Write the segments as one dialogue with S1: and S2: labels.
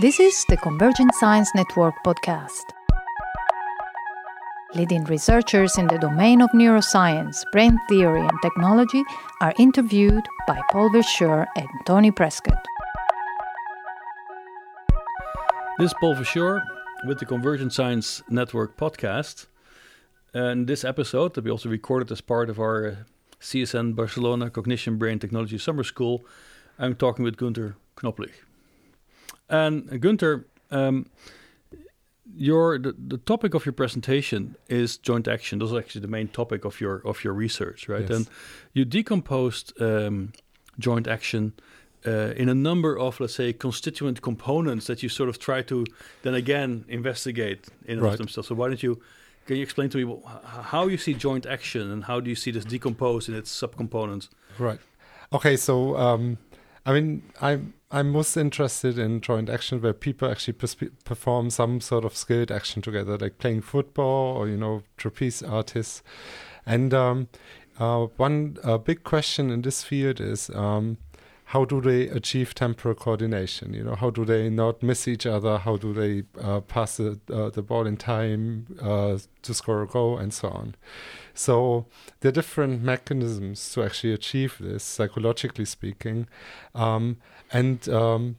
S1: This is the Convergent Science Network podcast. Leading researchers in the domain of neuroscience, brain theory, and technology are interviewed by Paul Verschure and Tony Prescott.
S2: This is Paul Verschure with the Convergent Science Network podcast. And this episode that we also recorded as part of our uh, CSN Barcelona Cognition Brain Technology Summer School, I'm talking with Gunther Knoblich. And Gunther, um, your the, the topic of your presentation is joint action. This is actually the main topic of your of your research, right?
S3: Yes.
S2: And you decomposed um, joint action uh, in a number of, let's say, constituent components that you sort of try to then again investigate in
S3: Right.
S2: themselves. So why don't you can you explain to me how you see joint action and how do you see this decomposed in its subcomponents?
S3: Right. Okay. So, um, I mean, I'm I'm most interested in joint action where people actually perform some sort of skilled action together, like playing football or you know trapeze artists. And um, uh, one uh, big question in this field is um, how do they achieve temporal coordination? You know, how do they not miss each other? How do they uh, pass the, uh, the ball in time uh, to score a goal and so on? So there are different mechanisms to actually achieve this, psychologically speaking, um, and um,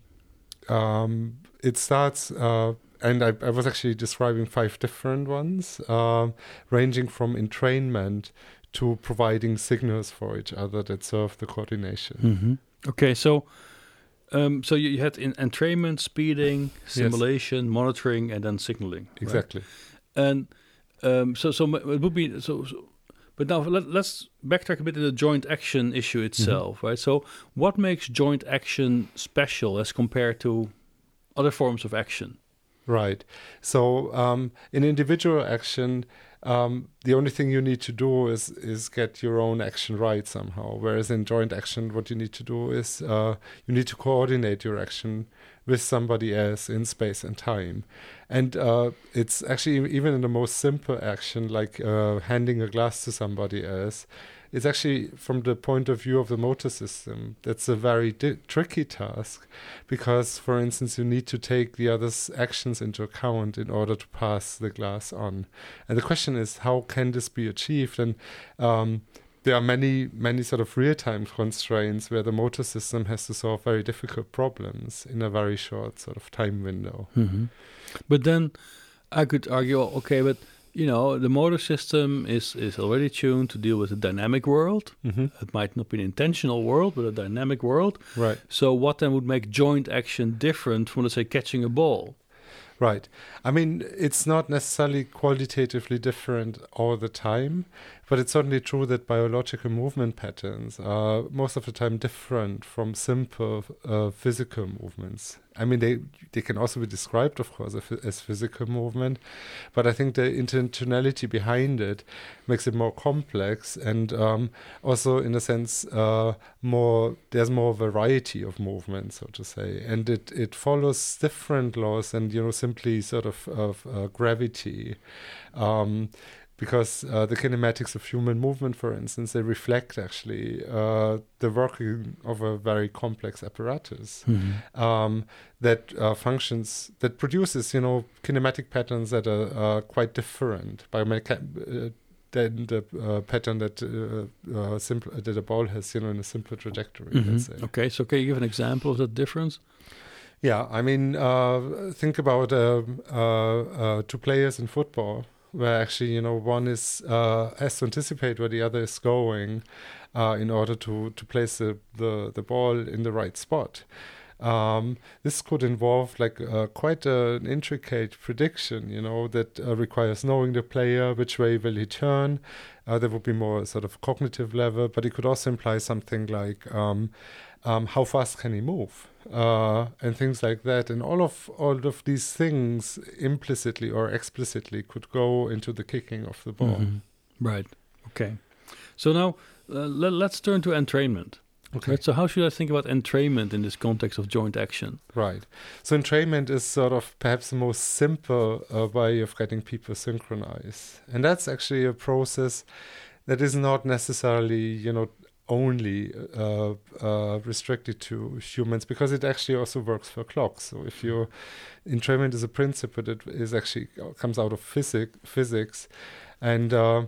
S3: um, it starts. Uh, and I, I was actually describing five different ones, um, ranging from entrainment to providing signals for each other that serve the coordination.
S2: Mm-hmm. Okay, so um, so you, you had in entrainment, speeding, simulation, monitoring, and then signaling. right?
S3: Exactly.
S2: And um, so, so it would be so. so but now let, let's backtrack a bit to the joint action issue itself, right? So, what makes joint action special as compared to other forms of action?
S3: Right. So um, in individual action, um, the only thing you need to do is is get your own action right somehow. Whereas in joint action, what you need to do is uh, you need to coordinate your action with somebody else in space and time. And uh, it's actually even in the most simple action, like uh, handing a glass to somebody else, it's actually from the point of view of the motor system, that's a very di- tricky task because, for instance, you need to take the other's actions into account in order to pass the glass on. And the question is, how can this be achieved? And um, there are many, many sort of real-time constraints where the motor system has to solve very difficult problems in a very short sort of time window.
S2: Mm-hmm. But then I could argue, okay, but you know, the motor system is is already tuned to deal with a dynamic world.
S3: Mm-hmm.
S2: It might not be an intentional world, but a dynamic world.
S3: Right.
S2: So, what then would make joint action different from, let's say, catching a ball?
S3: Right. I mean, it's not necessarily qualitatively different all the time, but it's certainly true that biological movement patterns are most of the time different from simple uh, physical movements. I mean, they they can also be described, of course, as, physical movement, but I think the intentionality behind it makes it more complex and um, also, in a sense, uh, more there's more variety of movement, so to say, and it it follows different laws and you know simply sort of of uh, gravity. Um, because uh, the kinematics of human movement, for instance, they reflect actually uh, the working of a very complex apparatus um, that uh, functions that produces, you know, kinematic patterns that are uh, quite different biomecha- uh, than the uh, pattern that simple that a ball has, you know, in a simple trajectory. Let's say.
S2: Mhm. Okay, so can you give an example of that difference?
S3: Yeah, I mean, uh, think about um, uh, uh, two players in football, where actually, you know, one is uh, has to anticipate where the other is going uh, in order to to place the, the the ball in the right spot. Um, this could involve like uh, quite an intricate prediction, you know, that uh, requires knowing the player, which way will he turn. Uh, there would be more sort of cognitive level, but it could also imply something like um, um, how fast can he move uh, and things like that. And all of all of these things, implicitly or explicitly, could go into the kicking of the ball.
S2: Mhm. Right. Okay. So now uh, let, let's turn to entrainment.
S3: Okay.
S2: Right. So how should I think about entrainment in this context of joint action?
S3: Right. So entrainment is sort of perhaps the most simple uh, way of getting people synchronized, and that's actually a process that is not necessarily, you know, only uh, uh, restricted to humans because it actually also works for clocks. So if you entrainment is a principle that is actually uh, comes out of physic, physics, and uh,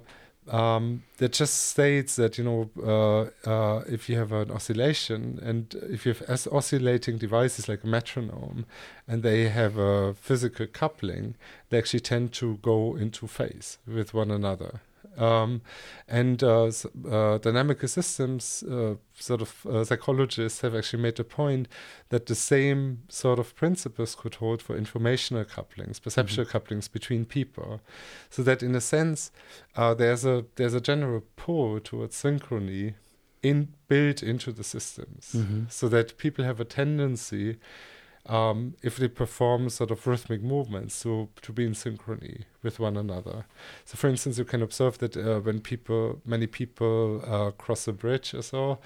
S3: um, that just states that you know uh, uh, if you have an oscillation and if you have oscillating devices like a metronome and they have a physical coupling, they actually tend to go into phase with one another. Um, and uh, uh, dynamical systems uh, sort of uh, psychologists have actually made the point that the same sort of principles could hold for informational couplings, perceptual mm-hmm. couplings between people. So that in a sense, uh, there's a there's a general pull towards synchrony in built into the systems, mm-hmm. so that people have a tendency um, if they perform sort of rhythmic movements to to be in synchrony with one another. So, for instance, you can observe that uh, when people, many people uh, cross a bridge or so,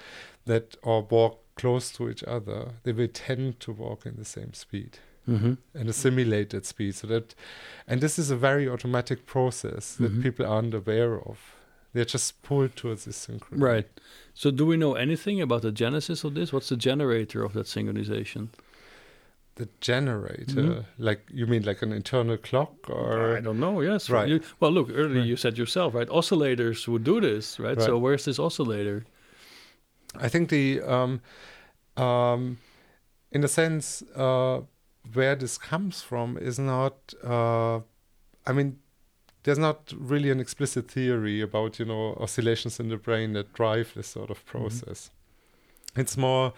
S3: that or walk close to each other, they will tend to walk in the same speed. Mm-hmm. and a simulated speed so that and this is a very automatic process that mm-hmm. people aren't aware of they're just pulled towards this synchrony
S2: right so do we know anything about the genesis of this what's the generator of that synchronization
S3: the generator mm-hmm. like you mean like an internal clock or
S2: i don't know yes right you, well look earlier right. you said yourself right oscillators would do this right? right? so where's this oscillator
S3: i think the um um in a sense uh where this comes from is not uh i mean there's not really an explicit theory about you know oscillations in the brain that drive this sort of mm-hmm. process mm-hmm. it's more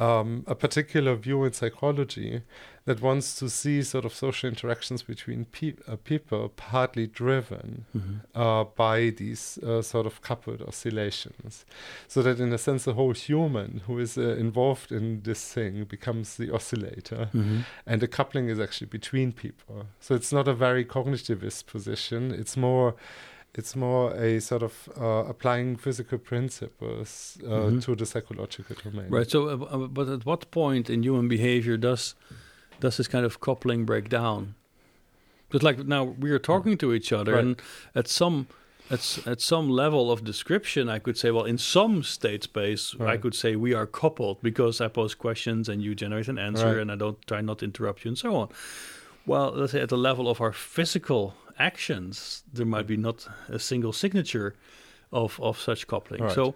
S3: um, a particular view in psychology that wants to see sort of social interactions between pe- uh, people partly driven mm-hmm. uh, by these uh, sort of coupled oscillations. So that, in a sense, the whole human who is uh, involved in this thing becomes the oscillator, mm-hmm. and the coupling is actually between people. So it's not a very cognitivist position, it's more it's more a sort of uh, applying physical principles uh, mm-hmm. to the psychological domain.
S2: Right. So, uh, uh, but at what point in human behavior does does this kind of coupling break down? Because, like now, we are talking to each other, right. and at some at at some level of description, I could say, well, in some state space, right. I could say we are coupled because I pose questions and you generate an answer, right. and I don't try not to interrupt you, and so on. Well, let's say at the level of our physical actions, there might be not a single signature of of such coupling. Right. So,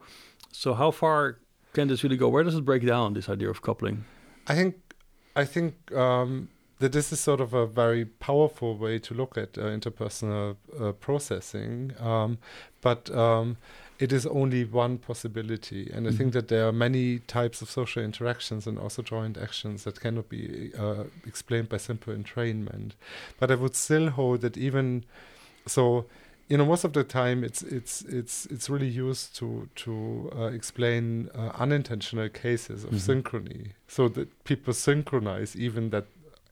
S2: so how far can this really go? Where does it break down this idea of coupling?
S3: I think, I think um, that this is sort of a very powerful way to look at uh, interpersonal uh, processing, um, but. Um, it is only one possibility. And I mm-hmm. think that there are many types of social interactions and also joint actions that cannot be uh, explained by simple entrainment. But I would still hold that even so, you know, most of the time it's it's it's it's really used to to uh, explain uh, unintentional cases of mm-hmm. synchrony, so that people synchronize even that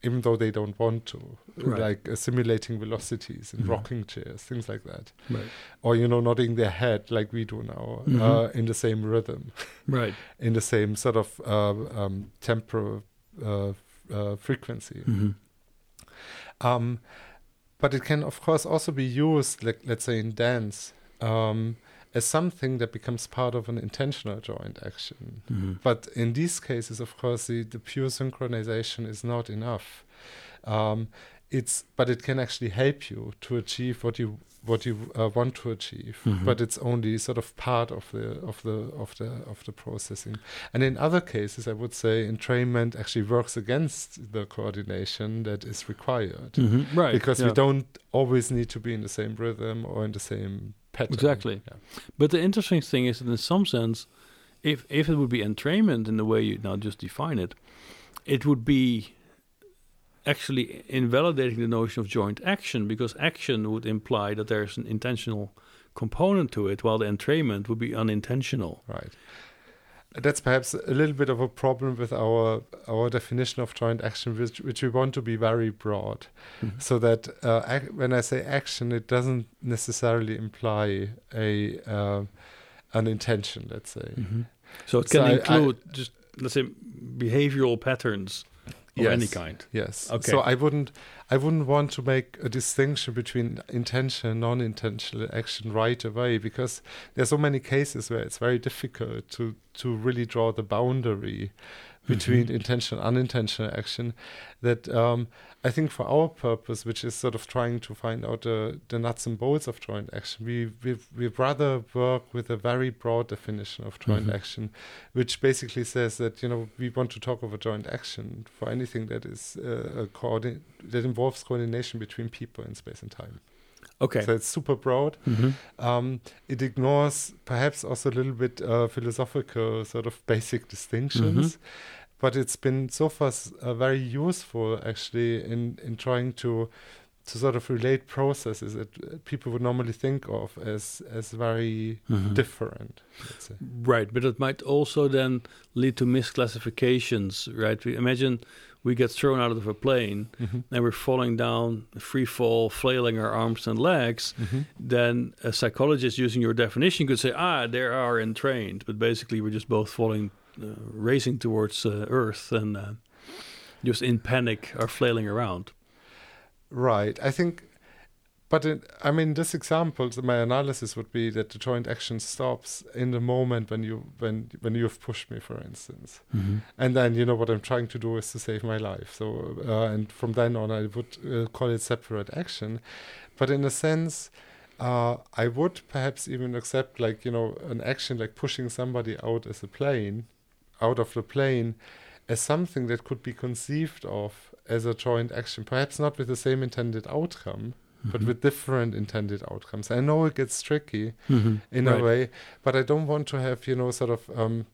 S3: even though they don't want to, right. like uh, simulating velocities in mm-hmm. rocking chairs, things like that,
S2: right.
S3: or you know, nodding their head like we do now mm-hmm. uh, in the same rhythm,
S2: right,
S3: in the same sort of uh, um, temporal uh, uh, frequency. Mm-hmm. Um, but it can, of course, also be used, like let's say in dance. Um, as something that becomes part of an intentional joint action. Mm-hmm. But in these cases, of course, the, the pure synchronization is not enough. Um, it's but it can actually help you to achieve what you what you uh, want to achieve mm-hmm. but it's only sort of part of the of the of the of the processing and in other cases i would say entrainment actually works against the coordination that is required
S2: mm-hmm. right
S3: because yeah. we don't always need to be in the same rhythm or in the same pattern.
S2: Exactly. Yeah. But the interesting thing is that in some sense, if if it would be entrainment in the way you now just define it, it would be actually invalidating the notion of joint action because action would imply that there's an intentional component to it, while the entrainment would be unintentional.
S3: Right that's perhaps a little bit of a problem with our our definition of joint action, which which we want to be very broad, mm-hmm. so that uh, ac- when I say action, it doesn't necessarily imply a uh, an intention. Let's say.
S2: Mm-hmm. So it can so include I, I, just let's say behavioral patterns of
S3: yes,
S2: any kind.
S3: Yes. Okay. So I wouldn't I wouldn't want to make a distinction between intentional and non-intentional action right away because there's so many cases where it's very difficult to to really draw the boundary between
S2: Mhm.
S3: intentional and unintentional action that um, I think for our purpose, which is sort of trying to find out the, the nuts and bolts of joint action, we we we rather work with a very broad definition of joint
S2: Mhm.
S3: action, which basically says that you know we want to talk of a joint action for anything that is uh, a coordin- that involves coordination between people in space and time.
S2: Okay.
S3: So it's super broad.
S2: Mhm.
S3: Um, it ignores perhaps also a little bit uh, philosophical sort of basic distinctions, but it's been so far uh, very useful actually in in trying to to sort of relate processes that people would normally think of as as very
S2: Mhm.
S3: different.
S2: Right, but it might also then lead to misclassifications, right? We imagine we get thrown out of a plane
S3: Mhm.
S2: and we're falling down, free fall, flailing our arms and legs.
S3: Mhm.
S2: Then a psychologist using your definition could say, ah, they are entrained, but basically we're just both falling, uh, racing towards uh, Earth and uh, just in panic are flailing around.
S3: Right. I think, but it, I mean, this example, my analysis would be that the joint action stops in the moment when you when when you have pushed me, for instance, and then you know what I'm trying to do is to save my life. So, uh, and from then on, I would uh, call it separate action, but in a sense. Uh, I would perhaps even accept, like you know, an action like pushing somebody out as a plane, out of the plane, as something that could be conceived of as a joint action, perhaps not with the same intended outcome, but with different intended outcomes. I know it gets tricky
S2: Mhm.
S3: in
S2: Right.
S3: a way, but I don't want to have, you know, sort of um,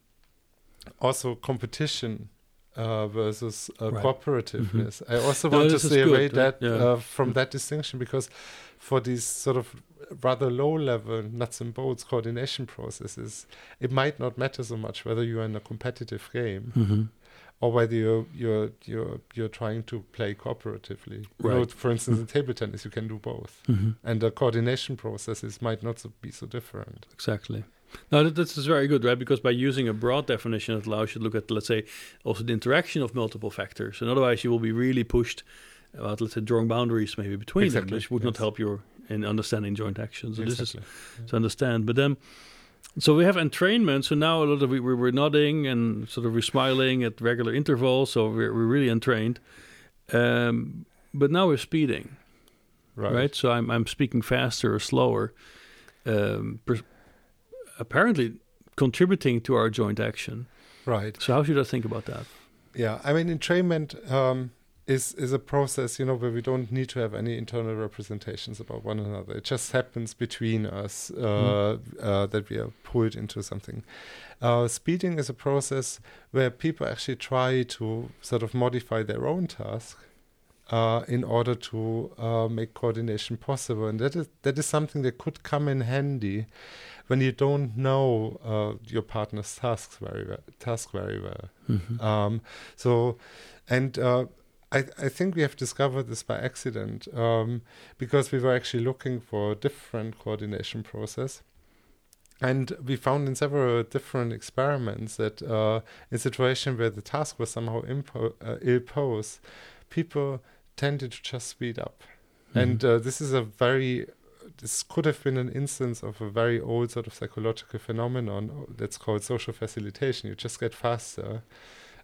S3: also competition uh, versus uh,
S2: Right.
S3: cooperativeness. I also
S2: No,
S3: want to stay
S2: good,
S3: away
S2: right?
S3: that
S2: Yeah.
S3: uh, from that distinction because for these sort of rather low level nuts and bolts coordination processes, it might not matter so much whether you are in a competitive game
S2: Mhm.
S3: Or whether you're you're you're you're trying to play cooperatively. You know,
S2: Right.
S3: for instance, in table tennis, you can do both,
S2: Mhm.
S3: and the coordination processes might not so, be so different.
S2: Exactly. Now that, this is very good, right? Because by using a broad definition, it allows you to look at, let's say, also the interaction of multiple factors. And otherwise, you will be really pushed about, let's say, drawing boundaries maybe between
S3: Exactly,
S2: them, which would not help you in understanding joint action. So this is
S3: Exactly.
S2: to understand. But then, so we have entrainment. So now a lot of we, we we're nodding and sort of we're smiling at regular intervals. So we're, we're really entrained. Um, but now we're speeding,
S3: right.
S2: right? So I'm I'm speaking faster or slower, um, pers- apparently contributing to our joint action.
S3: Right.
S2: So how should I think about that?
S3: Yeah. I mean, entrainment um, is is a process, you know, where we don't need to have any internal representations about one another. It just happens between us uh, uh, that we are pulled into something. Uh, speeding is a process where people actually try to sort of modify their own task. Uh, in order to uh, make coordination possible, and that is that is something that could come in handy when you don't know uh, your partner's tasks very well, task very well.
S2: Mhm.
S3: Um, so, and uh, I, I think we have discovered this by accident um, because we were actually looking for a different coordination process. And we found in several different experiments that uh, in situations where the task was somehow impo- uh, ill-posed, people tended to just speed up. And
S2: Mhm.
S3: uh, this is a very, this could have been an instance of a very old sort of psychological phenomenon that's called social facilitation. You just get faster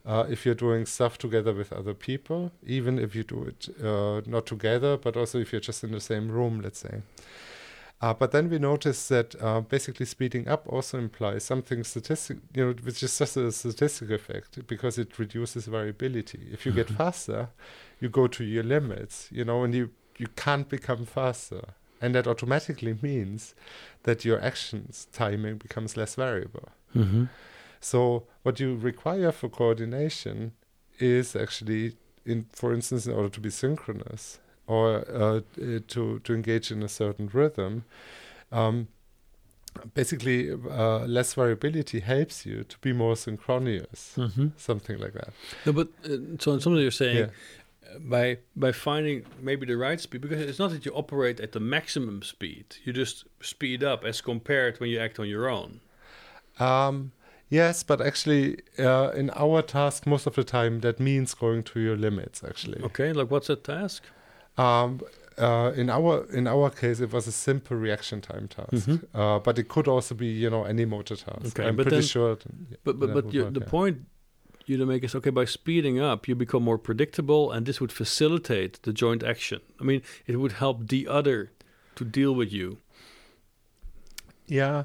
S3: uh, if you're doing stuff together with other people, even if you do it uh, not together, but also if you're just in the same room, let's say. Uh, but then we noticed that uh, basically speeding up also implies something statistic, you know, which is just a statistical effect because it reduces variability. If you get faster, you go to your limits, you know, and you you can't become faster, and that automatically means that your actions timing becomes less variable.
S2: Mhm.
S3: So what you require for coordination is actually, in for instance, in order to be synchronous or uh, uh, to to engage in a certain rhythm. Um, Basically, uh, less variability helps you to be more synchronous,
S2: Mhm.
S3: something like that.
S2: No, but uh, so something you're saying
S3: Yeah.
S2: uh, by by finding maybe the right speed because it's not that you operate at the maximum speed. You just speed up as compared when you act on your own.
S3: Um, yes, but actually, uh, in our task, most of the time, that means going to your limits. Actually,
S2: Okay, like what's that task?
S3: Um, uh, in our in our case, it was a simple reaction time task,
S2: Mhm.
S3: uh, but it could also be you know any motor task.
S2: Okay,
S3: I'm
S2: but
S3: pretty
S2: then-
S3: sure.
S2: But but but you,
S3: work,
S2: the
S3: yeah.
S2: point you to make is okay by speeding up you become more predictable and this would facilitate the joint action. I mean it would help the other to deal with you.
S3: Yeah.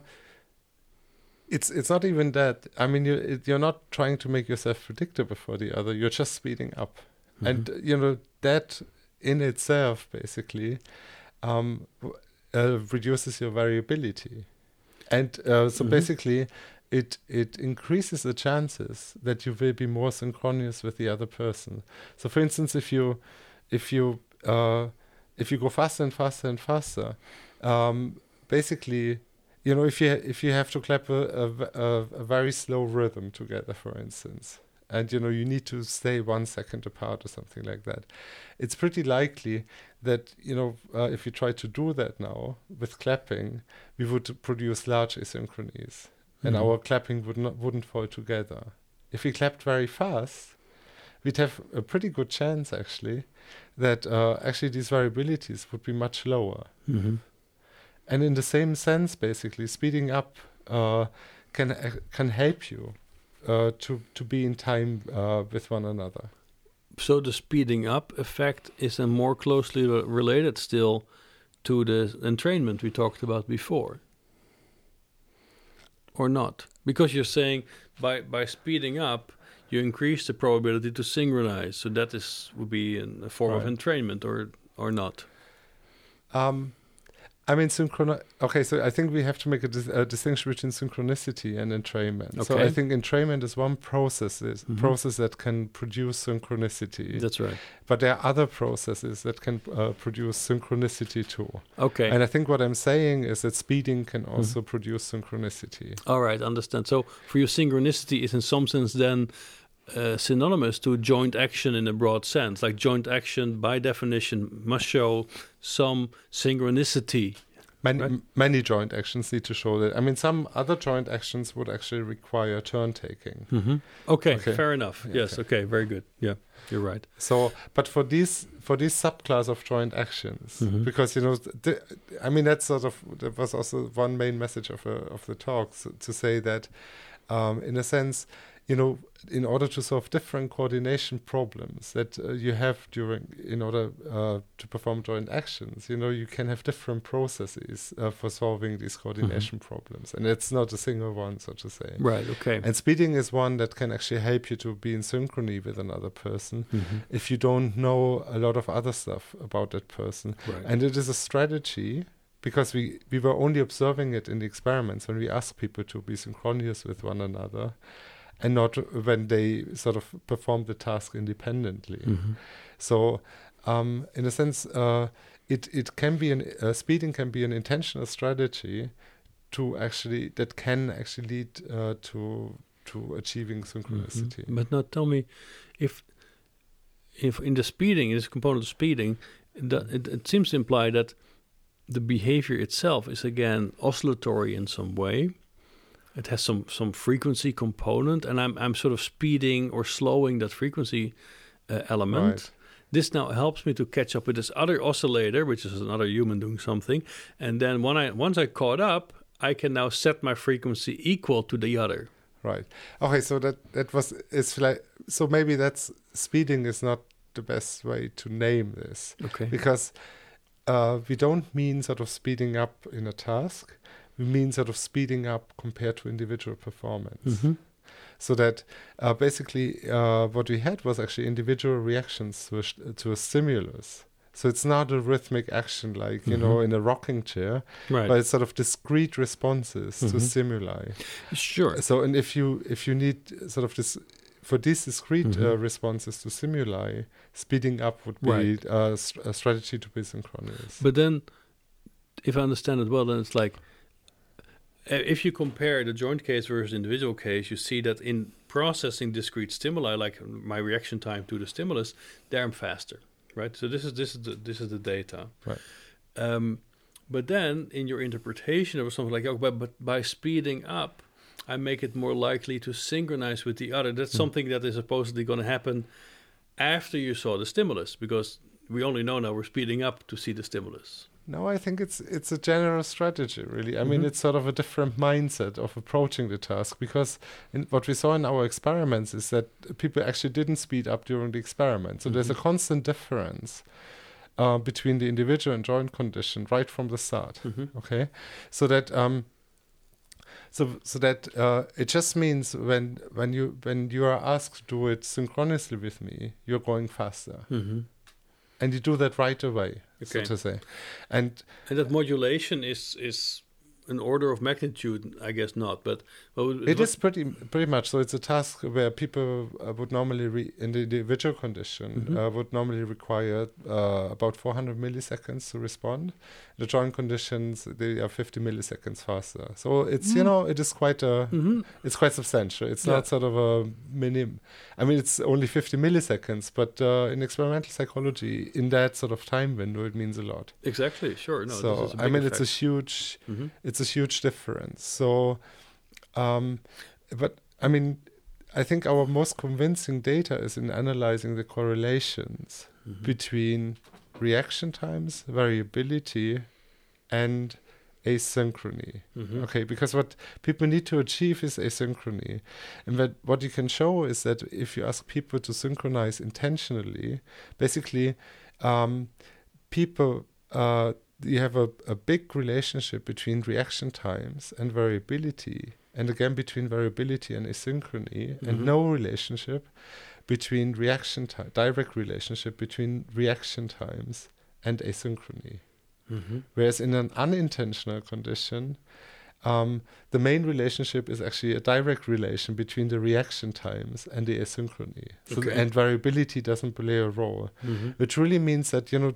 S3: It's it's not even that. I mean, you you're not trying to make yourself predictable for the other. You're just speeding up, and
S2: Mhm.
S3: you know that in itself basically um, uh, reduces your variability, and uh, so
S2: Mhm.
S3: basically it it increases the chances that you will be more synchronous with the other person. So, for instance, if you if you uh, if you go faster and faster and faster, um, basically, you know, if you if you have to clap a a very slow rhythm together, for instance, and you know you need to stay one second apart or something like that, it's pretty likely that you know uh, if you try to do that now with clapping, we would produce large asynchronies, and
S2: Mhm.
S3: our clapping would not wouldn't fall together. If we clapped very fast, we'd have a pretty good chance actually that uh, actually these variabilities would be much lower.
S2: Mhm.
S3: And in the same sense, basically, speeding up uh, can uh, can help you uh, to to be in time uh, with one another.
S2: So the speeding up effect is more closely related still to the entrainment we talked about before. Or not? Because you're saying by by speeding up you increase the probability to synchronize. So that is would be an, a form of entrainment or or not.
S3: Um, I mean, synchron. Okay, so I think we have to make a, dis- a distinction between synchronicity and entrainment. So I think entrainment is one process is
S2: Mhm.
S3: process that can produce synchronicity,
S2: That's right.
S3: but there are other processes that can uh, produce synchronicity too.
S2: Okay.
S3: And I think what I'm saying is that speeding can
S2: Mm-hmm.
S3: also produce synchronicity.
S2: All right, understand. So for you, synchronicity is in some sense then uh, synonymous to joint action in a broad sense. Like joint action, by definition, must show some synchronicity.
S3: Many,
S2: Right.
S3: many joint actions need to show that. I mean, some other joint actions would actually require turn taking.
S2: Mm-hmm. Okay,
S3: Okay.
S2: fair enough.
S3: Yeah,
S2: yes,
S3: okay.
S2: okay. very good. Yeah, you're right.
S3: So, but for these for this subclass of joint actions,
S2: Mhm.
S3: because you know, the, I mean, that's sort of that was also one main message of uh, of the talk so, to say that, um, in a sense, you know, in order to solve different coordination problems that uh, you have during in order uh, to perform joint actions, you know, you can have different processes uh, for solving these coordination problems, and it's not a single one, so to say.
S2: Right, okay.
S3: And speeding is one that can actually help you to be in synchrony with another person
S2: Mhm.
S3: if you don't know a lot of other stuff about that person.
S2: Right.
S3: And it is a strategy because we, we were only observing it in the experiments when we asked people to be synchronous with one another and not when they sort of perform the task independently.
S2: Mhm.
S3: So, um, in a sense, uh, it it can be an uh, speeding can be an intentional strategy to actually that can actually lead uh, to to achieving synchronicity.
S2: Mhm. But now tell me, if if in the speeding, in this component of speeding, that it, it seems to imply that the behavior itself is again oscillatory in some way. It has some some frequency component, and I'm I'm sort of speeding or slowing that frequency uh, element.
S3: Right.
S2: This now helps me to catch up with this other oscillator, which is another human doing something. And then when I once I caught up, I can now set my frequency equal to the other.
S3: Right. Okay, so that that was it's like so maybe that's speeding is not the best way to name this
S2: Okay.
S3: because uh, we don't mean sort of speeding up in a task. We mean sort of speeding up compared to individual performance.
S2: Mhm.
S3: So that uh, basically uh, what we had was actually individual reactions to a, sh- to a stimulus. So it's not a rhythmic action like you know
S2: Mhm.
S3: in a rocking chair,
S2: Right.
S3: but it's sort of discrete responses to
S2: Mhm.
S3: stimuli.
S2: Sure.
S3: So, and if you if you need sort of this for these discrete uh,
S2: Mhm.
S3: responses to stimuli, speeding up would be
S2: Right.
S3: uh, st- a strategy to be synchronous.
S2: But then, if I understand it well, then it's like uh, if you compare the joint case versus individual case, you see that in processing discrete stimuli, like my reaction time to the stimulus, there I'm faster, right? So this is this is the this is the data,
S3: Right.
S2: Um, but then in your interpretation of something like, oh, but, but by speeding up, I make it more likely to synchronize with the other. That's
S3: Hmm.
S2: something that is supposedly going to happen after you saw the stimulus, because we only know now we're speeding up to see the stimulus.
S3: No, I think it's it's a general strategy, really. I mean,
S2: Mhm.
S3: it's sort of a different mindset of approaching the task because in, what we saw in our experiments is that people actually didn't speed up during the experiment. So there's a
S2: Mhm.
S3: constant difference uh, between the individual and joint condition right from the start.
S2: Mm-hmm.
S3: Okay, so that um, so so that uh, it just means when when you when you are asked to do it synchronously with me, you're going faster,
S2: Mm-hmm.
S3: and you do that right away, so
S2: Okay.
S3: to say, and
S2: And that modulation is is an order of magnitude, I guess not, but
S3: It is pretty pretty much so. It's a task where people uh, would normally, re- in the individual condition,
S2: Mhm.
S3: uh, would normally require uh, about 400 milliseconds to respond. The joint conditions they are 50 milliseconds faster. So it's you
S2: Mm.
S3: know it is quite a
S2: Mhm.
S3: it's quite substantial. It's
S2: Yeah.
S3: not sort of a minim. I mean, it's only 50 milliseconds, but uh, in experimental psychology, in that sort of time window, it means a lot.
S2: exactly sure. No,
S3: so
S2: this is a
S3: I mean, it's a
S2: effect.
S3: huge
S2: Mhm.
S3: it's a huge difference. So, um, but I mean, I think our most convincing data is in analyzing the correlations
S2: Mhm.
S3: between reaction times, variability, and asynchrony.
S2: Mhm.
S3: Okay, because what people need to achieve is asynchrony. And that what you can show is that if you ask people to synchronize intentionally, basically, um, people, uh, you have a, a big relationship between reaction times and variability, and again between variability and asynchrony,
S2: Mhm.
S3: and no relationship between reaction time, direct relationship between reaction times and asynchrony.
S2: Mhm.
S3: Whereas in an unintentional condition, um, the main relationship is actually a direct relation between the reaction times and the asynchrony. So
S2: Okay.
S3: and variability doesn't play a role,
S2: Mhm.
S3: which really means that you know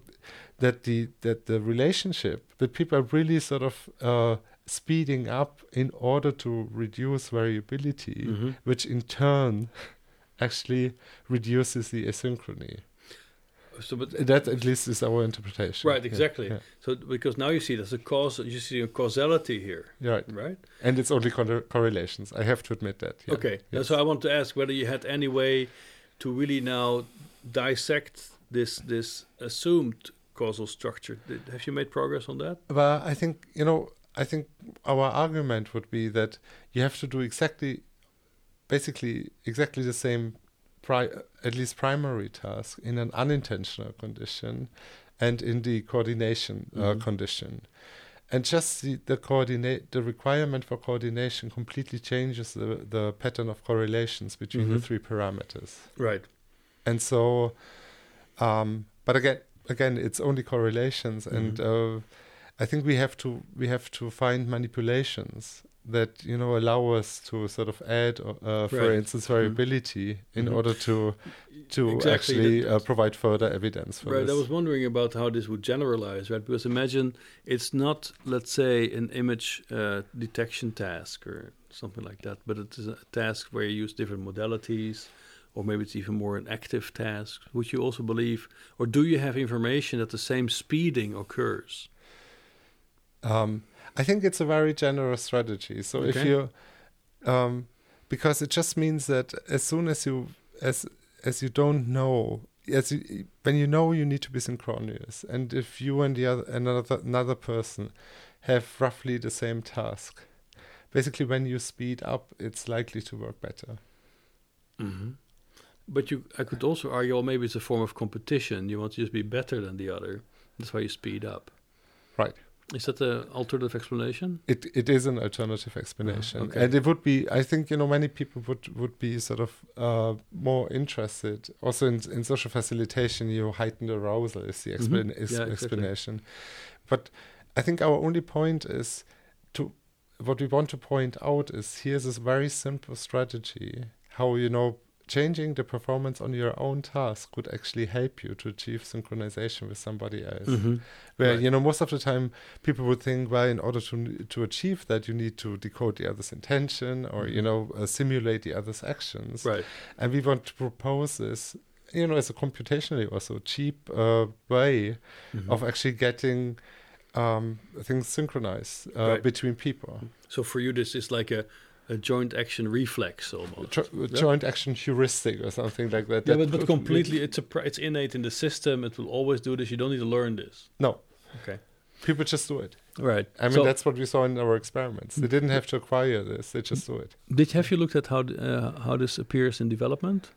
S3: that the that the relationship that people are really sort of uh, speeding up in order to reduce variability,
S2: Mhm.
S3: which in turn actually reduces the asynchrony.
S2: So, but
S3: That at least is our interpretation.
S2: Right, exactly.
S3: Yeah,
S2: so because now you see there's a cause, you see a causality here,
S3: right.
S2: right?
S3: And it's only corre- correlations. I have to admit that. yeah.
S2: Okay.
S3: Yes.
S2: So I want to ask whether you had any way to really now dissect this this assumed causal structure. Did, have you made progress on that?
S3: Well, I think you know. I think our argument would be that you have to do exactly, basically exactly the same, pri- at least primary task in an unintentional condition, and in the coordination uh,
S2: Mhm.
S3: condition, and just the the coordinate the requirement for coordination completely changes the the pattern of correlations between the
S2: Mhm.
S3: three parameters.
S2: Right.
S3: and so um but again again it's only correlations and uh, i think we have to we have to find manipulations that you know allow us to sort of add uh, for
S2: Right.
S3: instance variability in
S2: Mhm.
S3: order to to
S2: Exactly,
S3: actually
S2: that-
S3: uh, provide further evidence for
S2: Right. I was wondering about how this would generalize, right? Because imagine it's not, let's say, an image uh, detection task or something like that, but it is a task where you use different modalities, or maybe it's even more an active task. Would you also believe, or do you have information that the same speeding occurs?
S3: Um, I think it's a very generous strategy. So if you, um, because it just means that as soon as you as as you don't know, as you, when you know you need to be synchronous, and if you and the other another another person have roughly the same task, basically when you speed up, it's likely to work better.
S2: Mm-hmm. But you, I could also argue, well, maybe it's a form of competition. You want to just be better than the other. That's why you speed up.
S3: Right.
S2: Is that an alternative explanation?
S3: It it is an alternative explanation,
S2: Ah, okay.
S3: and it would be. I think you know many people would would be sort of uh, more interested. Also in in social facilitation, you heightened arousal is the explan-
S2: Mhm.
S3: is
S2: Yeah, exactly.
S3: explanation. But I think our only point is to what we want to point out is here's this very simple strategy how you know changing the performance on your own task would actually help you to achieve synchronization with somebody else
S2: Mm-hmm.
S3: where
S2: Right.
S3: you know most of the time people would think well in order to to achieve that you need to decode the other's intention or you
S2: Mhm.
S3: know uh, simulate the other's actions
S2: Right.
S3: and we want to propose this you know as a computationally also cheap uh, way
S2: Mhm.
S3: of actually getting um, things synchronized uh,
S2: Right.
S3: between people
S2: So for you, this is like a a joint action reflex almost.
S3: Jo-
S2: Yeah.
S3: joint action heuristic or something like that.
S2: Yeah,
S3: that
S2: but, but
S3: could-
S2: completely, it's a pr- it's innate in the system. It will always do this. You don't need to learn this.
S3: No.
S2: Okay.
S3: People just do it.
S2: Right.
S3: I mean,
S2: So-
S3: that's what we saw in our experiments. They didn't have to acquire this; they just do it.
S2: Did have you looked at how uh, how this appears in development?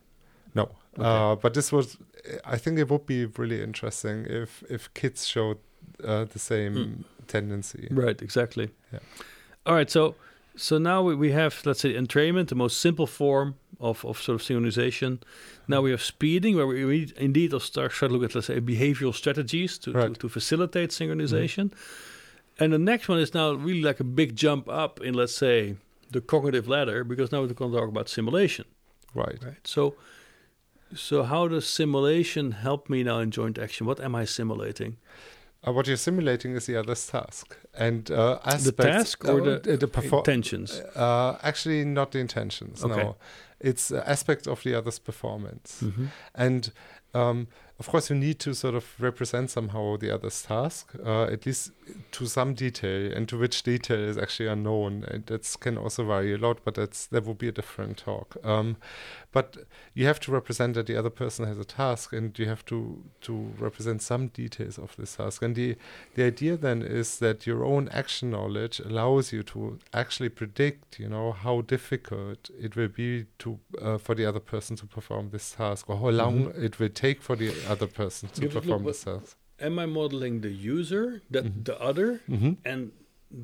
S3: No,
S2: Okay.
S3: uh, but this was. I think it would be really interesting if if kids showed uh, the same
S2: Mm.
S3: tendency.
S2: Right. Exactly.
S3: Yeah.
S2: All right. So so now we, we have let's say entrainment, the most simple form of, of sort of synchronization. Hmm. Now we have speeding, where we we indeed start, to look at let's say behavioral strategies to to,
S3: Right.
S2: to facilitate synchronization. Hmm. And the next one is now really like a big jump up in let's say the cognitive ladder because now we're going to talk about simulation.
S3: Right.
S2: Right. So, so how does simulation help me now in joint action? What am I simulating?
S3: Uh, what you're simulating is the other's task and uh,
S2: The
S3: aspects.
S2: task or
S3: uh,
S2: the,
S3: the perfor-
S2: intentions?
S3: Uh, actually, not the intentions.
S2: Okay.
S3: No, it's uh, aspects of the other's performance.
S2: Mhm.
S3: And um, of course, you need to sort of represent somehow the other's task, uh, at least to some detail, and to which detail is actually unknown. And that can also vary a lot, but that's that would be a different talk. Um, but you have to represent that the other person has a task, and you have to to represent some details of this task. And the the idea then is that your own action knowledge allows you to actually predict, you know, how difficult it will be to uh, for the other person to perform this task, or how long it will take for the other person to
S2: look,
S3: perform
S2: what-
S3: this.
S2: Am I modeling the user, that
S3: Mhm.
S2: the other,
S3: Mm-hmm.
S2: and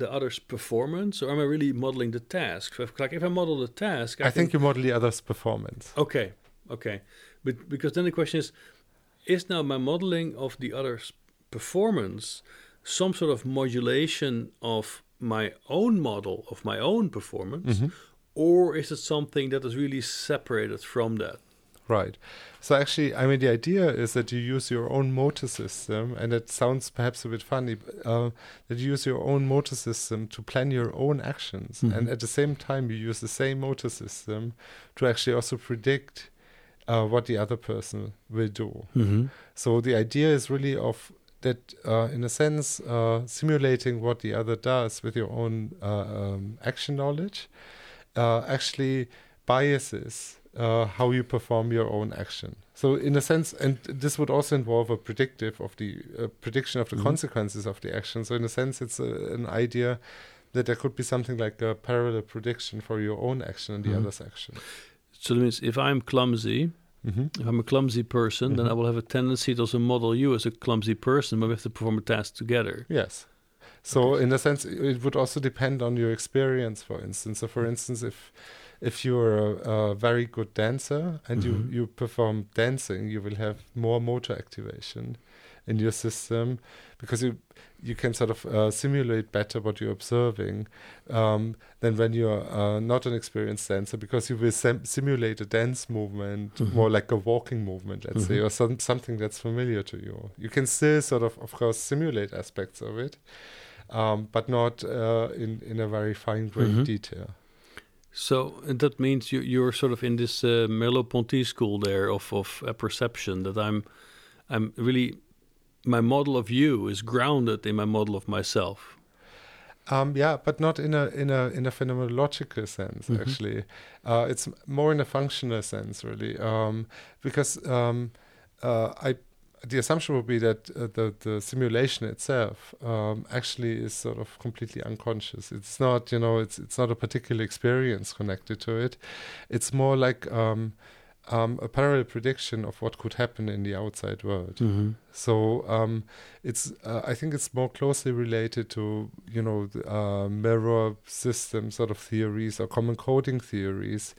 S2: the other's performance, or am I really modeling the task? So if, like if I model the task, I,
S3: I think you model the other's performance.
S2: Okay, okay, but because then the question is, is now my modeling of the other's performance some sort of modulation of my own model of my own performance,
S3: Mhm.
S2: or is it something that is really separated from that?
S3: Right. So actually, I mean, the idea is that you use your own motor system, and it sounds perhaps a bit funny, but, uh, that you use your own motor system to plan your own actions,
S2: Mhm.
S3: and at the same time, you use the same motor system to actually also predict uh, what the other person will do.
S2: Mm-hmm.
S3: So the idea is really of that, uh, in a sense, uh, simulating what the other does with your own uh, um, action knowledge, uh, actually biases uh, how you perform your own action. So in a sense, and this would also involve a predictive of the uh, prediction of the
S2: Mhm.
S3: consequences of the action. So in a sense, it's a, an idea that there could be something like a parallel prediction for your own action and the
S2: Mhm.
S3: other's action.
S2: So that means if I'm clumsy,
S3: hmm
S2: if I'm a clumsy person, then
S3: Mhm.
S2: I will have a tendency to also model you as a clumsy person, but we have to perform a task together.
S3: Yes. So
S2: Okay.
S3: in a sense, it would also depend on your experience. For instance, so for instance, if if you're a, a very good dancer and
S2: Mhm.
S3: you you perform dancing, you will have more motor activation in your system because you you can sort of uh, simulate better what you're observing um, than when you're uh, not an experienced dancer because you will sim- simulate a dance movement
S2: Mhm.
S3: more like a walking movement, let's say,
S2: Mhm.
S3: or some, something that's familiar to you. You can still sort of, of course, simulate aspects of it, um, but not uh, in in a very fine grained
S2: Mhm.
S3: detail.
S2: So that means you, you're sort of in this uh, Merleau-Ponty school there of of uh, perception that I'm I'm really my model of you is grounded in my model of myself.
S3: Um, yeah, but not in a in a in a phenomenological sense.
S2: Mhm.
S3: Actually, uh, it's more in a functional sense, really, um, because um, uh, I the assumption would be that uh, the the simulation itself um, actually is sort of completely unconscious. It's not, you know, it's it's not a particular experience connected to it. It's more like um, um, a parallel prediction of what could happen in the outside world.
S2: Mm-hmm.
S3: So um, it's uh, I think it's more closely related to you know the, uh, mirror system sort of theories or common coding theories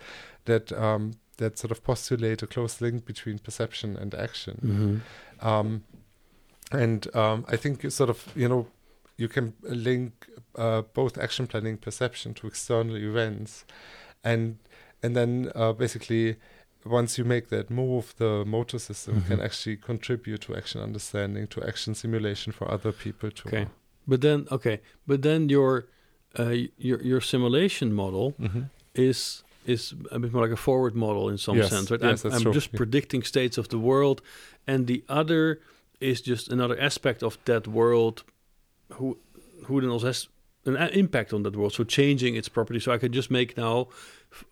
S3: that um, that sort of postulate a close link between perception and action.
S2: Mm-hmm.
S3: Um, and um, I think you sort of you know you can link uh, both action planning perception to external events, and and then uh, basically once you make that move, the motor system can
S2: Mhm.
S3: actually contribute to action understanding, to action simulation for other people too.
S2: Okay. But then okay, but then your uh, your your simulation model
S3: Mhm.
S2: is is a bit more like a forward model in some
S3: Yes,
S2: sense, right?
S3: yes,
S2: I'm, I'm just
S3: Yeah.
S2: predicting states of the world, and the other is just another aspect of that world, who who then also has an impact on that world. So changing its property. So I can just make now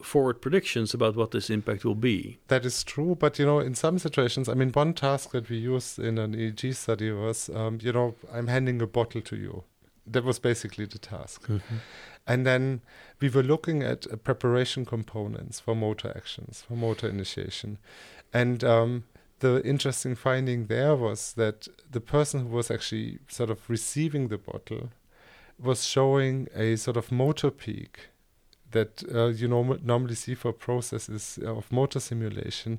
S2: forward predictions about what this impact will be.
S3: That is true, but you know, in some situations, I mean, one task that we used in an EEG study was, um, you know, I'm handing a bottle to you. That was basically the task. And then we were looking at uh, preparation components for motor actions, for motor initiation. And um, the interesting finding there was that the person who was actually sort of receiving the bottle was showing a sort of motor peak that uh, you know normally see for processes of motor simulation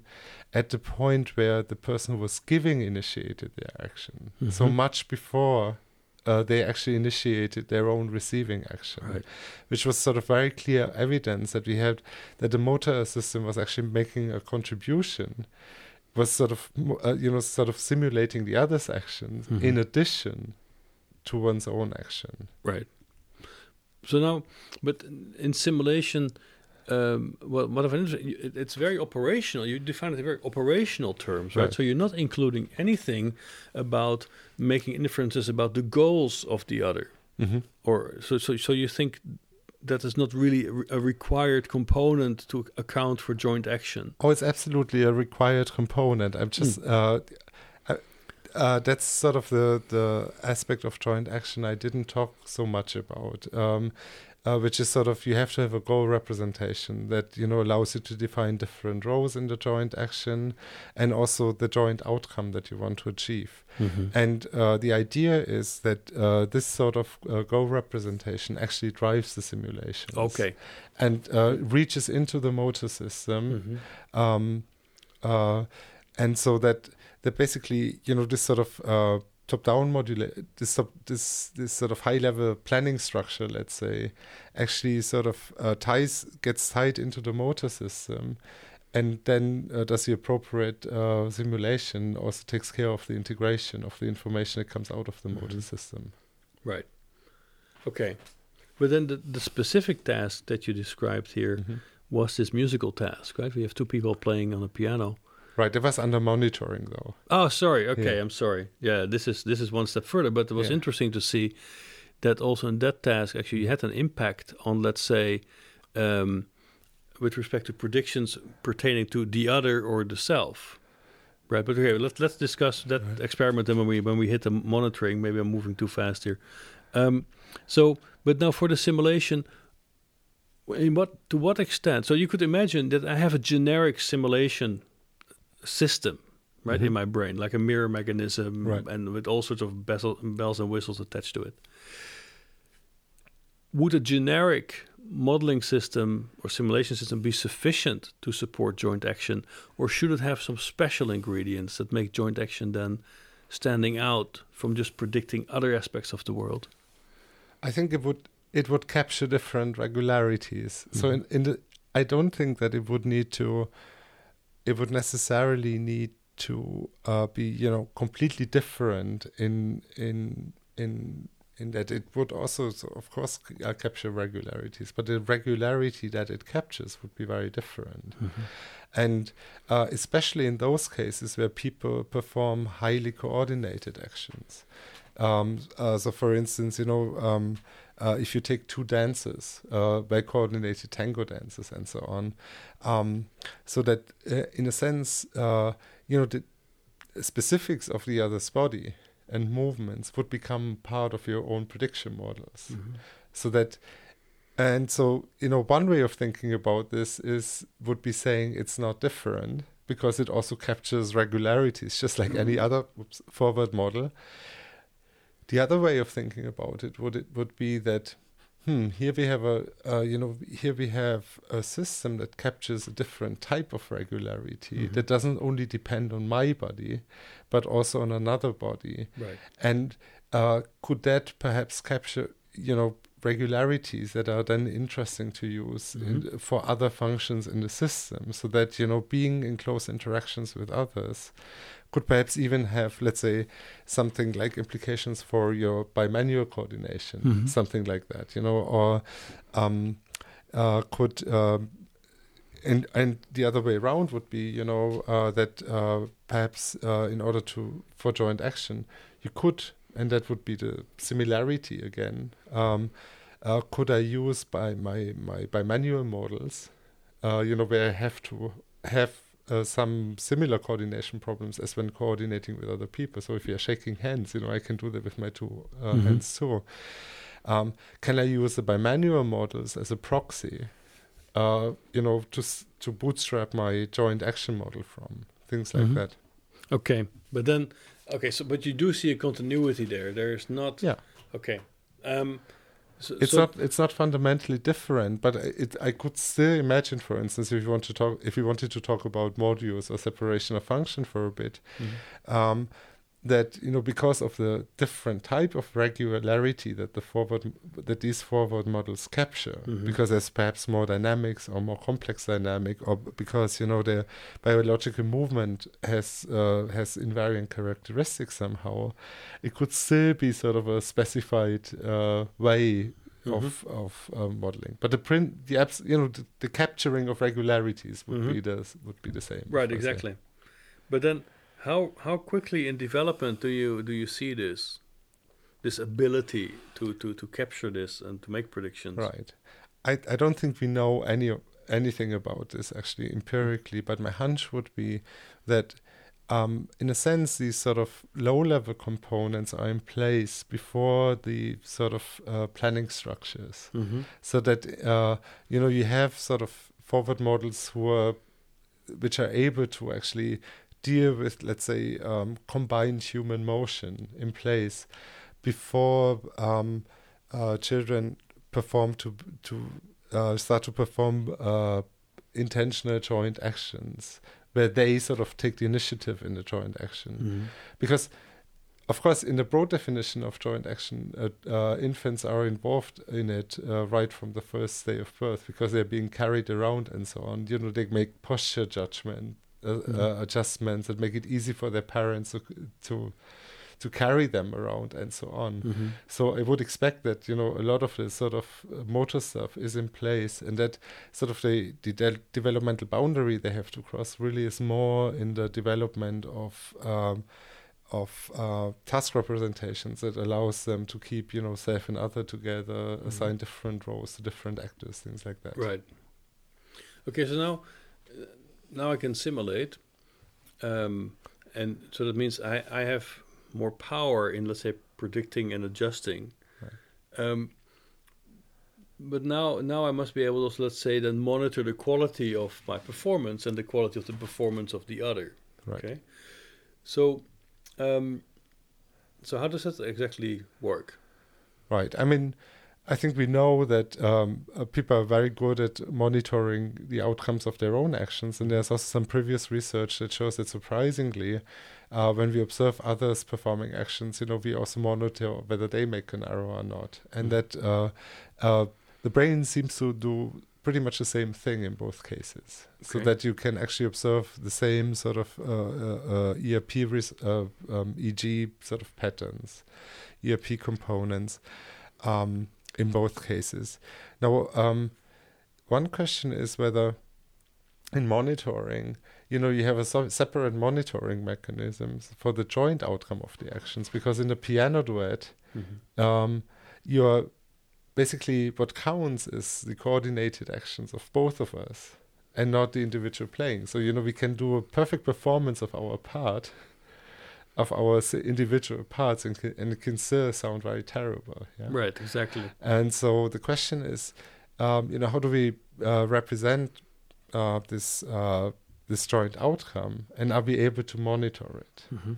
S3: at the point where the person who was giving initiated their action. So
S2: Mhm.
S3: much before uh, they actually initiated their own receiving action
S2: Right.
S3: which was sort of very clear evidence that we had that the motor system was actually making a contribution was sort of uh, you know sort of simulating the other's actions
S2: Mhm.
S3: in addition to one's own action
S2: Right. So now, but in simulation, um, what, what I've it's very operational. You define it in very operational terms, right?
S3: Right.
S2: So you're not including anything about making inferences about the goals of the other,
S3: mm-hmm.
S2: or so. So, so you think that is not really a, required component to account for joint action.
S3: oh it's absolutely a required component i'm just uh, uh, uh, that's sort of the the aspect of joint action I didn't talk so much about, um, uh, which is sort of you have to have a goal representation that you know allows you to define different roles in the joint action, and also the joint outcome that you want to achieve. And uh, the idea is that uh, this sort of uh, goal representation actually drives the simulation.
S2: Okay.
S3: and uh, reaches into the motor system
S2: Mhm.
S3: um, uh, and so that that basically you know this sort of uh, top-down modulate this sub- this this sort of high-level planning structure, let's say, actually sort of uh, ties gets tied into the motor system, and then uh, does the appropriate uh, simulation also takes care of the integration of the information that comes out of the motor
S2: Mhm.
S3: system.
S2: Right. Okay. But then the, the specific task that you described here
S3: Mhm.
S2: was this musical task, right? We have two people playing on a piano.
S3: Right, it was under monitoring though.
S2: Oh, sorry. Okay,
S3: Yeah.
S2: I'm sorry. Yeah, this is this is one step further, but it was
S3: Yeah.
S2: interesting to see that also in that task actually you had an impact on, let's say, um, with respect to predictions pertaining to the other or the self. Right, but okay, let's let's discuss that
S3: Right.
S2: experiment then when we when we hit the monitoring. Maybe I'm moving too fast here. Um, so, but now for the simulation, in what to what extent? So you could imagine that I have a generic simulation system, right, in
S3: Mhm.
S2: my brain, like a mirror mechanism,
S3: Right.
S2: and with all sorts of bezel, bells and whistles attached to it. Would a generic modeling system or simulation system be sufficient to support joint action, or should it have some special ingredients that make joint action then standing out from just predicting other aspects of the world?
S3: I think it would it would capture different regularities. So
S2: Mhm.
S3: in, in the I don't think that it would need to it would necessarily need to uh, be you know completely different in in in in that it would also so of course uh, capture regularities but the regularity that it captures would be very different and uh, especially in those cases where people perform highly coordinated actions. Um, uh, so, for instance, you know, um, uh, if you take two dances, uh, well coordinated tango dances, and so on, um, so that uh, in a sense, uh, you know, the specifics of the other's body and movements would become part of your own prediction models.
S2: Mhm.
S3: so that and so you know one way of thinking about this is would be saying it's not different because it also captures regularities just like any other oops, forward model the other way of thinking about it would it would be that hmm here we have a uh, you know here we have a system that captures a different type of regularity
S2: Mhm.
S3: that doesn't only depend on my body but also on another body
S2: Right.
S3: and uh, could that perhaps capture, you know, regularities that are then interesting to use in, for other functions in the system, so that you know, being in close interactions with others could perhaps even have, let's say, something like implications for your bimanual coordination,
S2: Mhm.
S3: something like that, you know, or um, uh, could. Um, and and the other way around would be, you know, uh, that uh, perhaps uh, in order to for joint action, you could, and that would be the similarity again, um, uh, could I use by my, my bimanual models, uh, you know, where I have to have uh, some similar coordination problems as when coordinating with other people. So if you're shaking hands, you know, I can do that with my two uh,
S2: Mhm.
S3: hands too. Um, can I use the bimanual models as a proxy, uh, you know, to s- to bootstrap my joint action model from things like
S2: Mhm.
S3: that?
S2: Okay, but then okay, so but you do see a continuity there. There's not.
S3: Yeah.
S2: Okay. Um. So,
S3: It's
S2: so-
S3: not it's not fundamentally different, but it I could still imagine, for instance, if you want to talk if you wanted to talk about modules or separation of function for a bit,
S2: Mhm.
S3: um, that you know because of the different type of regularity that the forward that these forward models capture
S2: Mhm.
S3: because there's perhaps more dynamics or more complex dynamic or because you know the biological movement has uh, has invariant characteristics somehow it could still be sort of a specified uh, way
S2: Mhm.
S3: of of um, modeling but the print the abs- you know the, the capturing of regularities would
S2: Mhm.
S3: be the would be the same
S2: Right, exactly. But then, how how quickly in development do you do you see this this ability to to to capture this and to make predictions?
S3: Right. I, I don't think we know any anything about this actually empirically, but my hunch would be that, um, in a sense, these sort of low-level components are in place before the sort of uh, planning structures,
S2: Mm-hmm.
S3: so that uh, you know you have sort of forward models who are which are able to actually deal with, let's say, um, combined human motion in place before um, uh, children perform to to uh, start to perform uh, intentional joint actions where they sort of take the initiative in the joint action.
S2: Mm-hmm.
S3: because of course in the broad definition of joint action uh, uh, infants are involved in it uh, right from the first day of birth because they're being carried around and so on. You know they make posture judgment uh, uh, adjustments that make it easy for their parents to to to carry them around and so on
S2: Mm-hmm.
S3: so I would expect that you know a lot of the sort of uh, motor stuff is in place, and that sort of the the de- developmental boundary they have to cross really is more in the development of um, of uh, task representations that allows them to keep you know self and other together,
S2: Mhm.
S3: assign different roles to different actors, things like that.
S2: Right. Okay, so now now I can simulate, um, and so that means I I have more power in let's say predicting and adjusting.
S3: Right.
S2: Um, but now now I must be able to let's say then monitor the quality of my performance and the quality of the performance of the other.
S3: Right.
S2: Okay. So, um, so how does that exactly work?
S3: Right. I mean, I think we know that um, uh, people are very good at monitoring the outcomes of their own actions, and there's also some previous research that shows that surprisingly, uh, when we observe others performing actions, you know, we also monitor whether they make an error or not, and
S2: Mhm.
S3: that uh, uh, the brain seems to do pretty much the same thing in both cases, so that you can actually observe the same sort of uh, uh, uh, ERP res- uh, um, EEG sort of patterns, ERP components. Um, in both cases. Now, um, one question is whether in monitoring, you know, you have a so- separate monitoring mechanisms for the joint outcome of the actions, because in the piano duet, um, you're basically what counts is the coordinated actions of both of us and not the individual playing. So, you know, we can do a perfect performance of our part, of our individual parts, and, and it can still sound very terrible. Yeah?
S2: Right. Exactly.
S3: And so the question is, um, you know, how do we uh, represent uh, this uh, this joint outcome, and are we able to monitor it?
S2: Mm-hmm.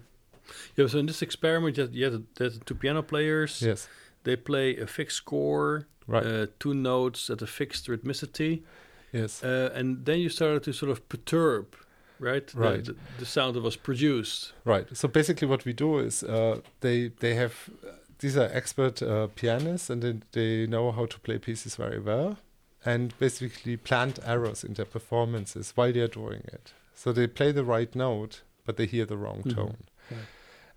S2: Yeah. So in this experiment, you had, you had the two piano players.
S3: Yes,
S2: They play a fixed score,
S3: right.
S2: uh, two notes at a fixed rhythmicity,
S3: yes,
S2: uh, and then you started to sort of perturb, right?
S3: Right.
S2: The, the sound that was produced.
S3: right. So basically, what we do is uh, they they have these are expert uh, pianists, and they, they know how to play pieces very well, and basically plant errors in their performances while they're doing it. So they play the right note, but they hear the wrong
S2: Mhm.
S3: tone.
S2: Yeah.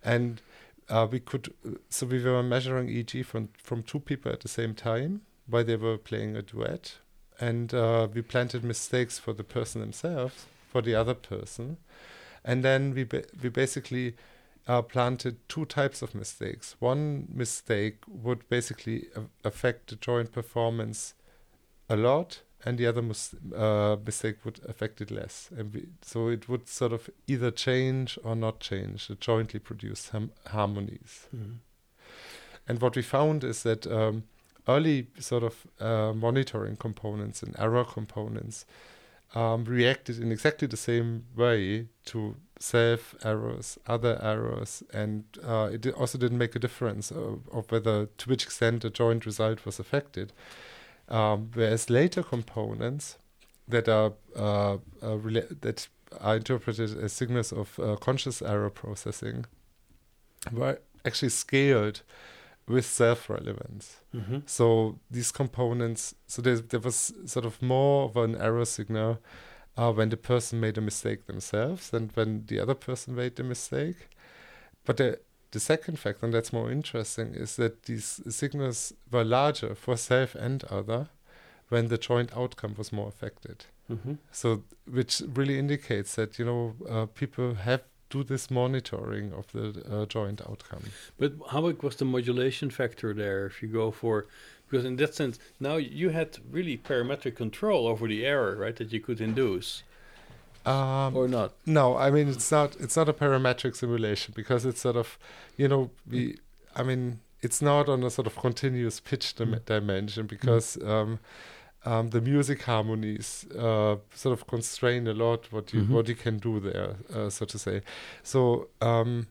S3: And uh, we could, so we were measuring EEG from from two people at the same time while they were playing a duet, and uh, we planted mistakes for the person themselves, for the other person, and then we ba- we basically uh, planted two types of mistakes. One mistake would basically affect the joint performance a lot, and the other mis- uh, mistake would affect it less. And we, so it would sort of either change or not change the jointly produced ham- harmonies.
S2: Mhm.
S3: And what we found is that um, early sort of uh, monitoring components and error components um, reacted in exactly the same way to self errors, other errors, and uh, it also didn't make a difference of, of whether to which extent the joint result was affected. Um, whereas later components that are uh, uh, that are interpreted as signals of uh, conscious error processing were actually scaled with self-relevance.
S2: Mhm.
S3: So these components, so there, there was sort of more of an error signal uh, when the person made a mistake themselves than when the other person made the mistake. But the, the second fact, and that's more interesting, is that these signals were larger for self and other when the joint outcome was more affected.
S2: Mhm.
S3: So, which really indicates that you know uh, people have do this monitoring of the uh, joint outcome.
S2: But how big was the modulation factor there if you go for because in that sense now you had really parametric control over the error, right, that you could induce.
S3: Um,
S2: or not.
S3: No, I mean it's not it's not a parametric simulation because it's sort of you know we I mean it's not on a sort of continuous pitch dim-
S2: Mm.
S3: dimension because um, um, the music harmonies uh, sort of constrain a lot what you
S2: Mhm.
S3: what you can do there, uh, so to say. So um,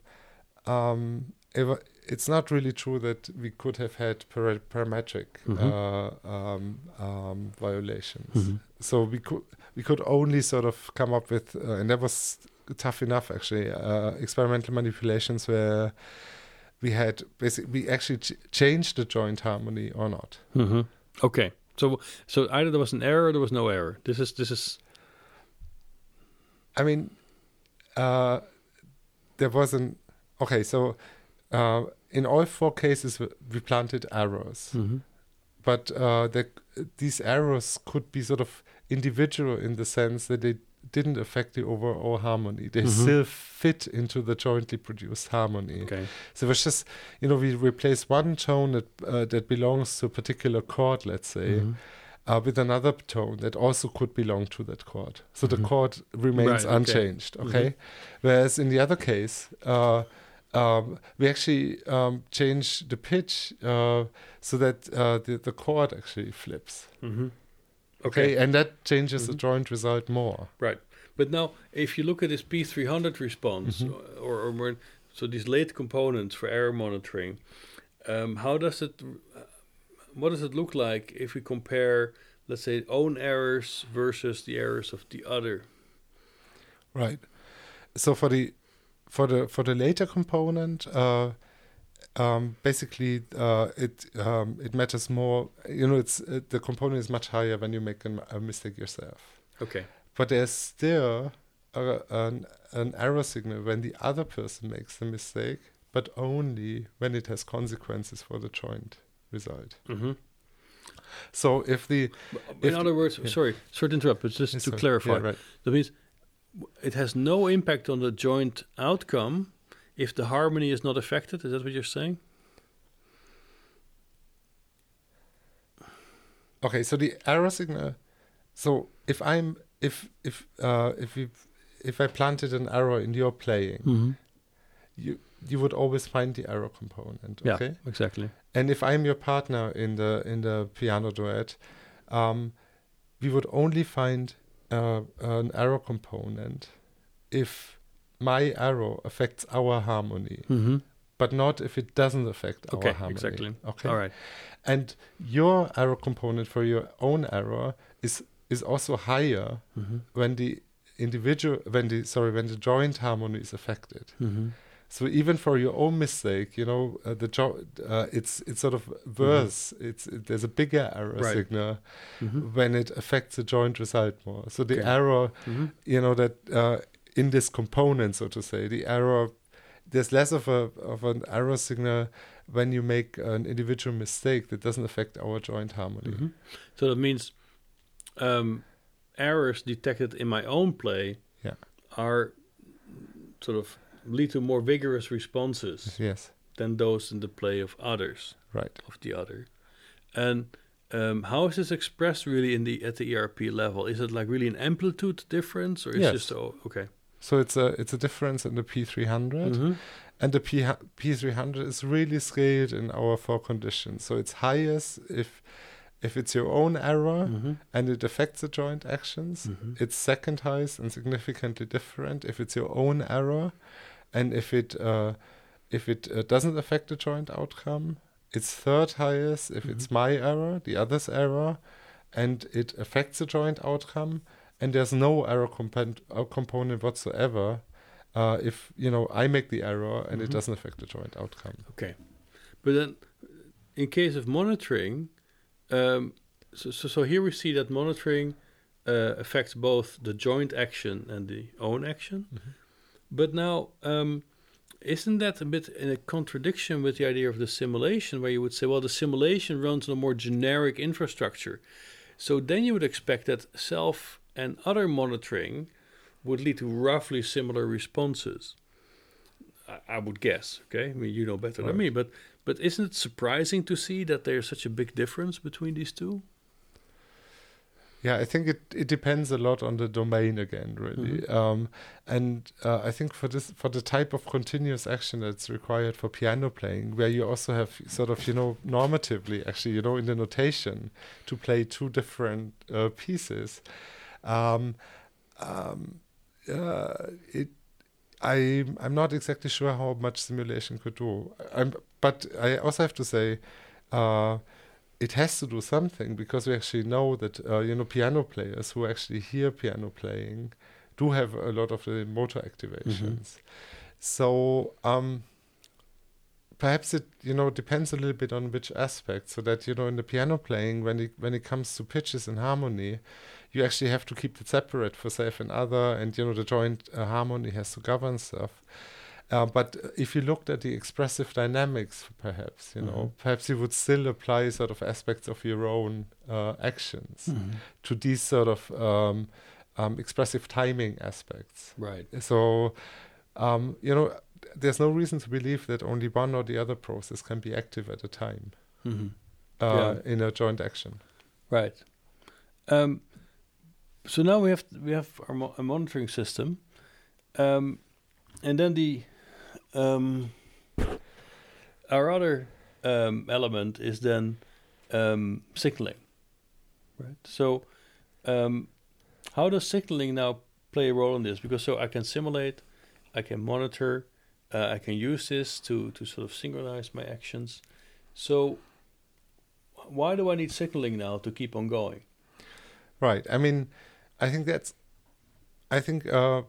S3: um, it, it's not really true that we could have had para- parametric
S2: Mhm.
S3: uh, um, um, violations
S2: Mhm.
S3: so we could we could only sort of come up with uh, and that was tough enough actually uh, experimental manipulations where we had basically we actually ch- changed the joint harmony or not
S2: Mhm. Okay. So so either there was an error or there was no error. This is this is
S3: i mean uh, there wasn't okay so uh, in all four cases we planted arrows
S2: Mhm.
S3: but uh, the, these errors could be sort of individual in the sense that they didn't affect the overall harmony they
S2: Mhm.
S3: still fit into the jointly produced harmony
S2: okay.
S3: So it was just, you know, we replace one tone that uh, that belongs to a particular chord, let's say,
S2: Mhm.
S3: uh, with another tone that also could belong to that chord. So
S2: Mhm.
S3: the chord remains
S2: Right, okay.
S3: unchanged,
S2: Mhm.
S3: okay? Whereas in the other case, uh, um, we actually um, change the pitch uh, so that uh, the, the chord actually flips. Okay,
S2: Okay.
S3: and that changes the
S2: Mhm.
S3: joint result more.
S2: Right. But now, if you look at this P300 response,
S3: Mhm.
S2: or, or more, so these late components for error monitoring, um, how does it, uh, what does it look like if we compare, let's say, own errors versus the errors of the other?
S3: Right. So for the for the for the later component, uh, um, basically uh, it um, it matters more. You know, it's uh, the component is much higher when you make a, a mistake yourself.
S2: Okay.
S3: But there's still a, an an error signal when the other person makes the mistake, but only when it has consequences for the joint result.
S2: hmm
S3: So if the
S2: In
S3: If-
S2: other words,
S3: yeah.
S2: sorry, sorry to interrupt, but just to
S3: Sorry,
S2: clarify,
S3: yeah, right.
S2: that means it has no impact on the joint outcome if the harmony is not affected. Is that what you're saying?
S3: Okay, so the error signal. So if I'm if if uh, if we if I planted an error in your playing,
S2: Mm-hmm.
S3: you you would always find the error component.
S2: Yeah,
S3: Okay,
S2: exactly.
S3: and if I'm your partner in the in the piano duet, um, we would only find uh, an error component if my arrow affects our harmony,
S2: Mm-hmm.
S3: but not if it doesn't affect
S2: Okay,
S3: our harmony.
S2: exactly.
S3: Okay.
S2: All right.
S3: And your error component for your own error is is also higher
S2: Mm-hmm.
S3: when the individual when the sorry when the joint harmony is affected.
S2: Mm-hmm.
S3: So even for your own mistake, you know uh, the jo- uh, it's it's sort of worse. It's it, there's a bigger error
S2: Mm-hmm. Right.
S3: signal
S2: Mm-hmm.
S3: when it affects the joint result more. So the
S2: Okay.
S3: error,
S2: Mm-hmm.
S3: you know that uh, in this component, so to say, the error there's less of a of an error signal when you make an individual mistake that doesn't affect our joint harmony.
S2: Mhm. So that means um, errors detected in my own play
S3: Yeah.
S2: are sort of lead to more vigorous responses
S3: Yes,
S2: than those in the play of others
S3: right.
S2: of the other. And um, how is this expressed really in the at the ERP level? Is it like really an amplitude difference, or is
S3: Yes.
S2: just oh okay?
S3: So it's a it's a difference in the P300,
S2: Mhm.
S3: and the P P300 is really scaled in our four conditions. So it's highest if if it's your own error
S2: Mhm.
S3: and it affects the joint actions.
S2: Mhm.
S3: It's second highest and significantly different if it's your own error, and if it uh, if it uh, doesn't affect the joint outcome. It's third highest if it's my error, the other's error, and it affects the joint outcome. And there's no error component, uh, component whatsoever uh, if you know I make the error and it
S2: Mhm.
S3: doesn't affect the joint outcome.
S2: Okay, but then in case of monitoring, um, so, so so here we see that monitoring uh, affects both the joint action and the own action.
S3: Mhm.
S2: But now, um, isn't that a bit in a contradiction with the idea of the simulation, where you would say, well, the simulation runs on a more generic infrastructure, so then you would expect that self and other monitoring would lead to roughly similar responses. I, I would guess. Okay, I mean you know better than me, but but isn't it surprising to see that there's such a big difference between these two?
S3: Yeah, I think it, it depends a lot on the domain again, really.
S2: Mhm.
S3: Um, and uh, I think for this for the type of continuous action that's required for piano playing, where you also have sort of you know normatively actually you know in the notation to play two different uh, pieces, um, um, uh, it. I I'm not exactly sure how much simulation could do. I'm, but I also have to say, uh, it has to do something because we actually know that uh, you know piano players who actually hear piano playing do have a lot of the motor activations. So um, perhaps it you know depends a little bit on which aspect. So that you know in the piano playing when it when it comes to pitches and harmony, you actually have to keep it separate for self and other, and you know the joint uh, harmony has to govern stuff. Uh, but if you looked at the expressive dynamics, perhaps you know,
S2: Mhm.
S3: perhaps you would still apply sort of aspects of your own uh, actions to these sort of um, um, expressive timing aspects.
S2: Right.
S3: So, um, you know, there's no reason to believe that only one or the other process can be active at a time
S2: hmm
S3: uh,
S2: Yeah.
S3: in a joint action.
S2: Right. Um, so now we have we have our mo- a monitoring system, um, and then the um, our other um, element is then um, signaling. Right. So, um, how does signaling now play a role in this? Because so I can simulate, I can monitor, uh, I can use this to to sort of synchronize my actions. So, why do I need signaling now to keep on going?
S3: Right. I mean, I think that's, I think, uh,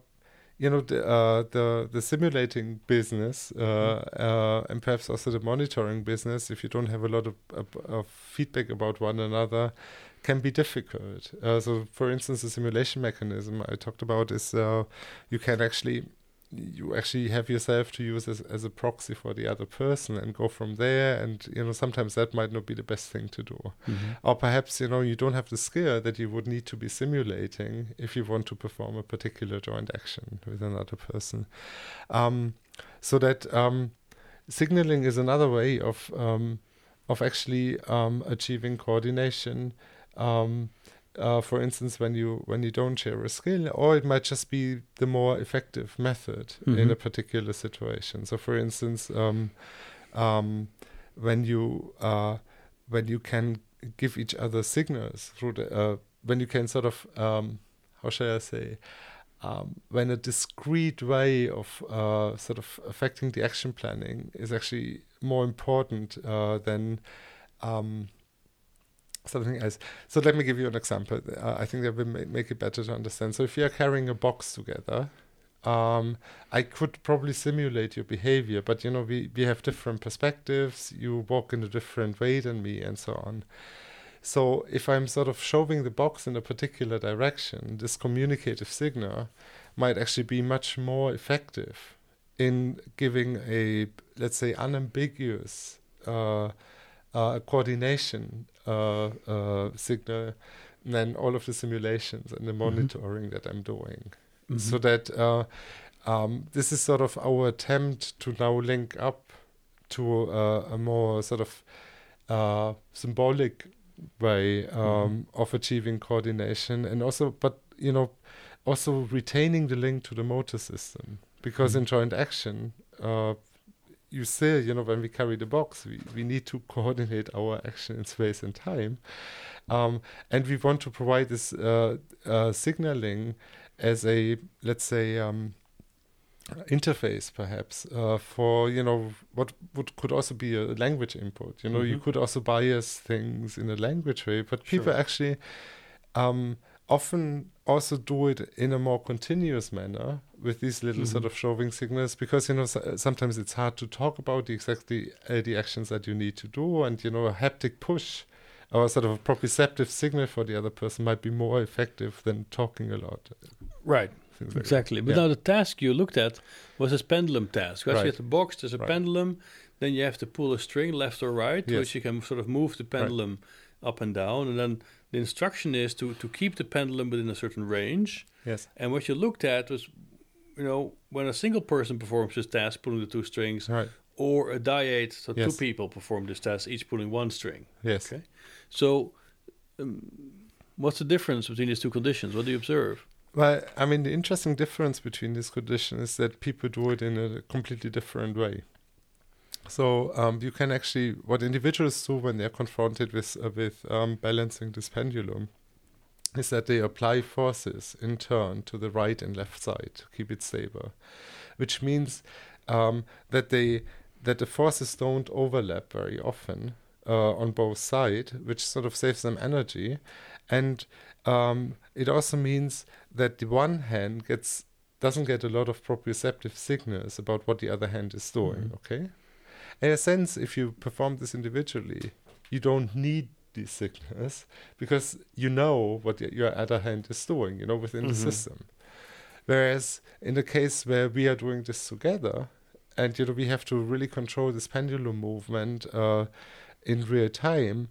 S3: you know, the uh, the the simulating business uh, uh, and perhaps also the monitoring business, if you don't have a lot of, of, of feedback about one another, can be difficult. Uh, so, for instance, the simulation mechanism I talked about is uh, you can actually you actually have yourself to use as, as a proxy for the other person and go from there. And you know sometimes that might not be the best thing to do. Or perhaps you know you don't have the skill that you would need to be simulating if you want to perform a particular joint action with another person. Um, so that um, signaling is another way of um, of actually um, achieving coordination. Um, uh, for instance when you when you don't share a skill or it might just be the more effective method in
S2: Mhm.
S3: a particular situation so for instance um, um, when you uh, when you can give each other signals through the uh, when you can sort of um, how shall I say um, when a discrete way of uh, sort of affecting the action planning is actually more important uh, than um, something else. So let me give you an example. Uh, I think that will ma- make it better to understand. So if you are carrying a box together, um, I could probably simulate your behavior, but you know we we have different perspectives. You walk in a different way than me, and so on. So if I'm sort of shoving the box in a particular direction, this communicative signal might actually be much more effective in giving a let's say unambiguous uh, uh, coordination uh, uh, signal than all of the simulations and the monitoring that I'm doing so that uh, um, this is sort of our attempt to now link up to uh, a more sort of uh, symbolic way um,
S2: Mm-hmm.
S3: of achieving coordination, and also, but you know, also retaining the link to the motor system because in
S2: Mhm.
S3: joint action. You still, you know, when we carry the box, we, we need to coordinate our action in space and time. Um, and we want to provide this uh, uh, signaling as a, let's say, um, interface perhaps uh, for you know what would could also be a language input you know you
S2: Mhm.
S3: could also bias things in a language way but people
S2: Sure.
S3: actually um, often also do it in a more continuous manner with these little sort
S2: Mhm.
S3: of showing signals because you know so, sometimes it's hard to talk about the exactly uh, the actions that you need to do and you know a haptic push or sort of a proprioceptive signal for the other person might be more effective than talking a lot
S2: Right.
S3: things like that.
S2: Exactly. But
S3: Yeah.
S2: now the task you looked at was this pendulum task. Right? So you have the box, there's a
S3: Right.
S2: pendulum, then you have to pull a string left or right,
S3: Yes.
S2: which you can sort of move the pendulum up and down. And then the instruction is to, to keep the pendulum within a certain range.
S3: yes
S2: And what you looked at was, you know, when a single person performs this task, pulling the two strings,
S3: right
S2: or a dyad, so
S3: Yes.
S2: two people perform this task, each pulling one string.
S3: yes
S2: Okay. So, um, what's the difference between these two conditions? What do you observe?
S3: Well, I mean, the interesting difference between these conditions is that people do it in a completely different way. So um, you can actually, what individuals do when they're confronted with uh, with um, balancing this pendulum, is that they apply forces in turn to the right and left side to keep it stable, which means um, that they that the forces don't overlap very often uh, on both sides, which sort of saves them energy, and um, it also means that the one hand gets doesn't get a lot of proprioceptive signals about what the other hand is doing.
S2: Mhm.
S3: Okay, in a sense, if you perform this individually, you don't need these signals because you know what your other hand is doing. You know within the
S2: Mhm.
S3: system. Whereas in the case where we are doing this together, and you know we have to really control this pendulum movement uh, in real time.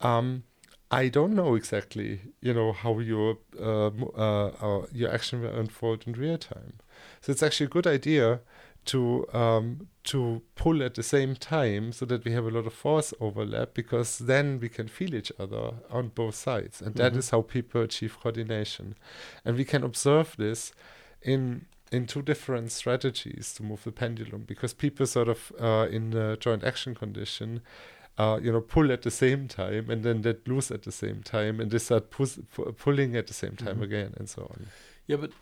S3: Um, I don't know exactly, you know, how your uh, uh, uh, your action will unfold in real time. So it's actually a good idea to um, to pull at the same time so that we have a lot of force overlap because then we can feel each other on both sides, and that
S2: Mhm.
S3: is how people achieve coordination. And we can observe this in in two different strategies to move the pendulum because people sort of uh, in a joint action condition uh, you know, pull at the same time and then let loose at the same time, and they start pus- pu- pulling at the same time
S2: Mhm.
S3: again, and so on.
S2: Yeah, but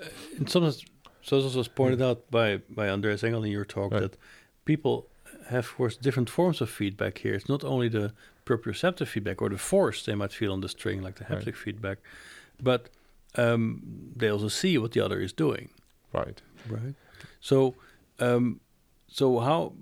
S2: uh, in some sense, so this was pointed out by by Andreas Engel in your talk
S3: Right.
S2: that people have, of course, different forms of feedback here. It's not only the proprioceptive feedback or the force they might feel on the string, like the
S3: Right.
S2: haptic feedback, but um, they also see what the other is doing.
S3: Right.
S2: Right. So, um, so how,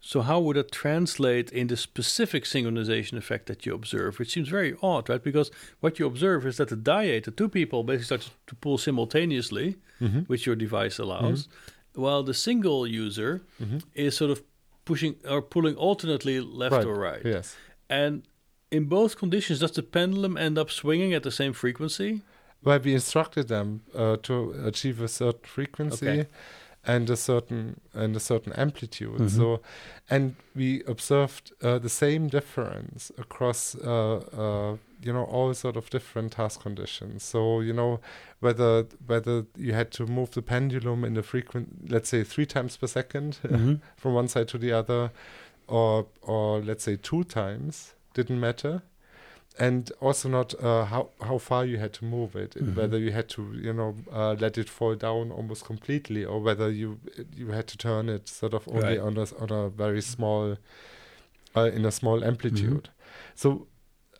S2: so how would that translate in the specific synchronization effect that you observe? Which seems very odd, right? Because what you observe is that the dyad, the two people, basically start to pull simultaneously,
S3: Mm-hmm.
S2: which your device allows, while the single user
S3: Mm-hmm.
S2: is sort of pushing or pulling alternately left
S3: Right.
S2: or right.
S3: Yes.
S2: And in both conditions, does the pendulum end up swinging at the same frequency?
S3: Well, we instructed them uh, to achieve a certain frequency
S2: Okay.
S3: And a certain and a certain amplitude.
S2: Mhm.
S3: So, and we observed uh, the same difference across uh, uh, you know all sort of different task conditions. So you know whether whether you had to move the pendulum in the frequent, let's say three times per 2nd
S2: Mm-hmm.
S3: from one side to the other, or or let's say two times didn't matter, and also not uh, how how far you had to move it,
S2: Mhm.
S3: whether you had to you know uh, let it fall down almost completely, or whether you you had to turn it sort of only
S2: Right.
S3: on a on a very small uh, in a small amplitude. So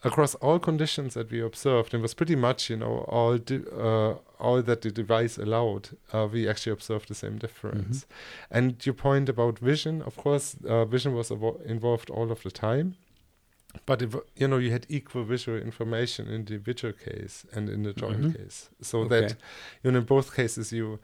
S3: across all conditions that we observed, it was pretty much you know all di- uh, all that the device allowed. Uh, we actually observed the same difference. And your point about vision, of course, uh, vision was avo- involved all of the time. But if, you know, you had equal visual information in the individual case and in the joint
S2: Mhm.
S3: case, so
S2: Okay.
S3: that you know in both cases you,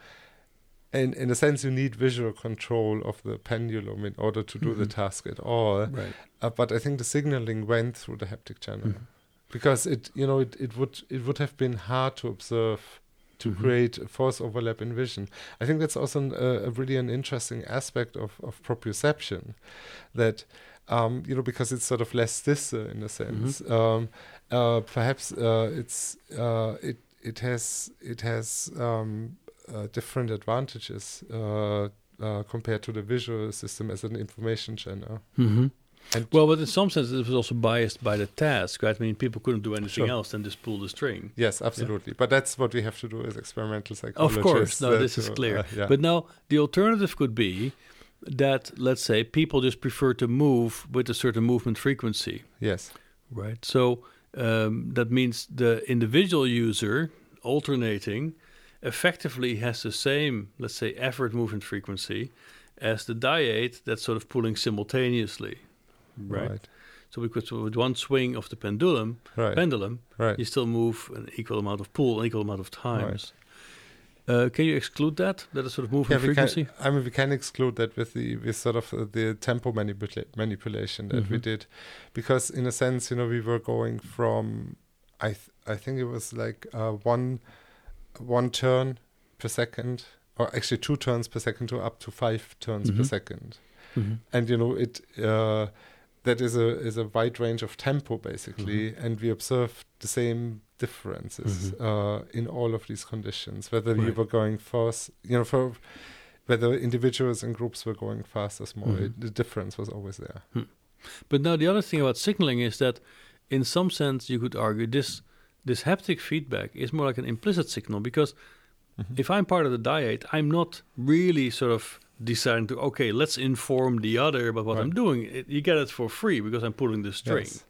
S3: in in a sense, you need visual control of the pendulum in order to do the
S2: Mhm.
S3: task at all.
S2: Right.
S3: Uh, but I think the signaling went through the haptic channel
S2: Mhm.
S3: because it you know it, it would it would have been hard to observe to
S2: Mhm.
S3: create a force overlap in vision. I think that's also an, uh, a really an interesting aspect of, of proprioception that, um, you know, because it's sort of less distal in a sense. Um, uh, perhaps uh, it's uh, it it has it has um, uh, different advantages uh, uh, compared to the visual system as an information channel.
S2: hmm
S3: And
S2: Well, but in some sense, it was also biased by the task, right? I mean, people couldn't do anything
S3: Sure.
S2: else than just pull the string.
S3: yes, absolutely. But that's what we have to do as experimental psychologists.
S2: Of course, no,
S3: uh,
S2: this is clear.
S3: uh, yeah.
S2: But now the alternative could be that, let's say, people just prefer to move with a certain movement frequency,
S3: yes,
S2: right? So um, that means the individual user alternating effectively has the same, let's say, effort movement frequency as the dyad that's sort of pulling simultaneously, right?
S3: right,
S2: So because with one swing of the pendulum,
S3: right,
S2: pendulum,
S3: right.
S2: you still move an equal amount of pull, an equal amount of times. Uh, can you exclude that? That is sort of
S3: Yeah,
S2: movement frequency?
S3: can. I mean, we can exclude that with the with sort of uh, the tempo manipula- manipulation that we
S2: Mhm.
S3: did, because in a sense, you know, we were going from, I th- I think it was like uh, one one turn per second, or actually two turns per second to up to five turns per
S2: Mhm.
S3: second,
S2: Mhm.
S3: and you know it. Uh, that is a is a wide range of tempo basically,
S2: Mm-hmm.
S3: and we observed the same differences
S2: Mhm.
S3: uh, in all of these conditions. Whether we
S2: Right.
S3: were going fast, you know, for whether individuals and groups were going fast or small,
S2: Mhm.
S3: it, the difference was always there.
S2: But now the other thing about signaling is that, in some sense, you could argue this this haptic feedback is more like an implicit signal because
S3: Mhm.
S2: if I'm part of the dyad, I'm not really sort of deciding to okay, let's inform the other about what I'm doing. It, you get it for free because I'm pulling the string,
S3: Yes.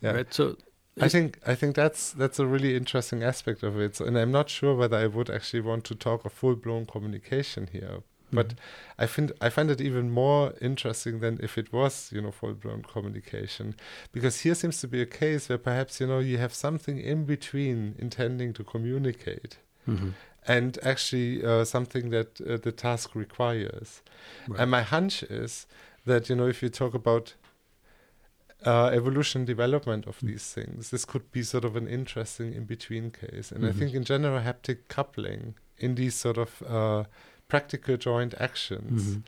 S3: Yeah.
S2: right? So
S3: I think I think that's that's a really interesting aspect of it. So, and I'm not sure whether I would actually want to talk of full blown communication here. But
S2: Mhm.
S3: I find I find it even more interesting than if it was, you know, full blown communication, because here seems to be a case where perhaps you know you have something in between intending to communicate
S2: Mhm.
S3: And actually uh, something that uh, the task requires.
S2: Right.
S3: And my hunch is that you know if you talk about uh, evolution development of
S2: Mm.
S3: these things, this could be sort of an interesting in between case. And I
S2: Mhm.
S3: think in general, haptic coupling in these sort of uh, practical joint actions
S2: Mhm.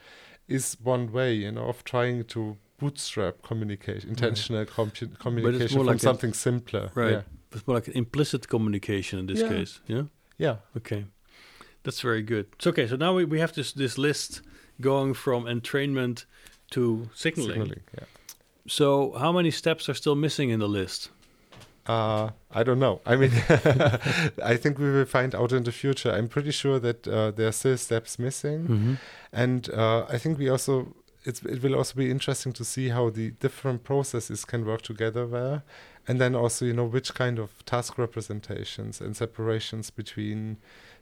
S3: is one way, you know, of trying to bootstrap communication, intentional compu- communication
S2: more
S3: from
S2: like a-
S3: something simpler.
S2: Right.
S3: Yeah.
S2: It's more like an implicit communication in this
S3: Yeah.
S2: case. Yeah.
S3: Yeah.
S2: Okay, that's very good. So okay, so now we, we have this this list going from entrainment to signaling.
S3: Signaling. Yeah.
S2: So how many steps are still missing in the list?
S3: Uh, I don't know. I mean, I think we will find out in the future. I'm pretty sure that uh, there are still steps missing,
S2: Mm-hmm.
S3: and uh, I think we also it's, it will also be interesting to see how the different processes can work together there, and then also you know which kind of task representations and separations between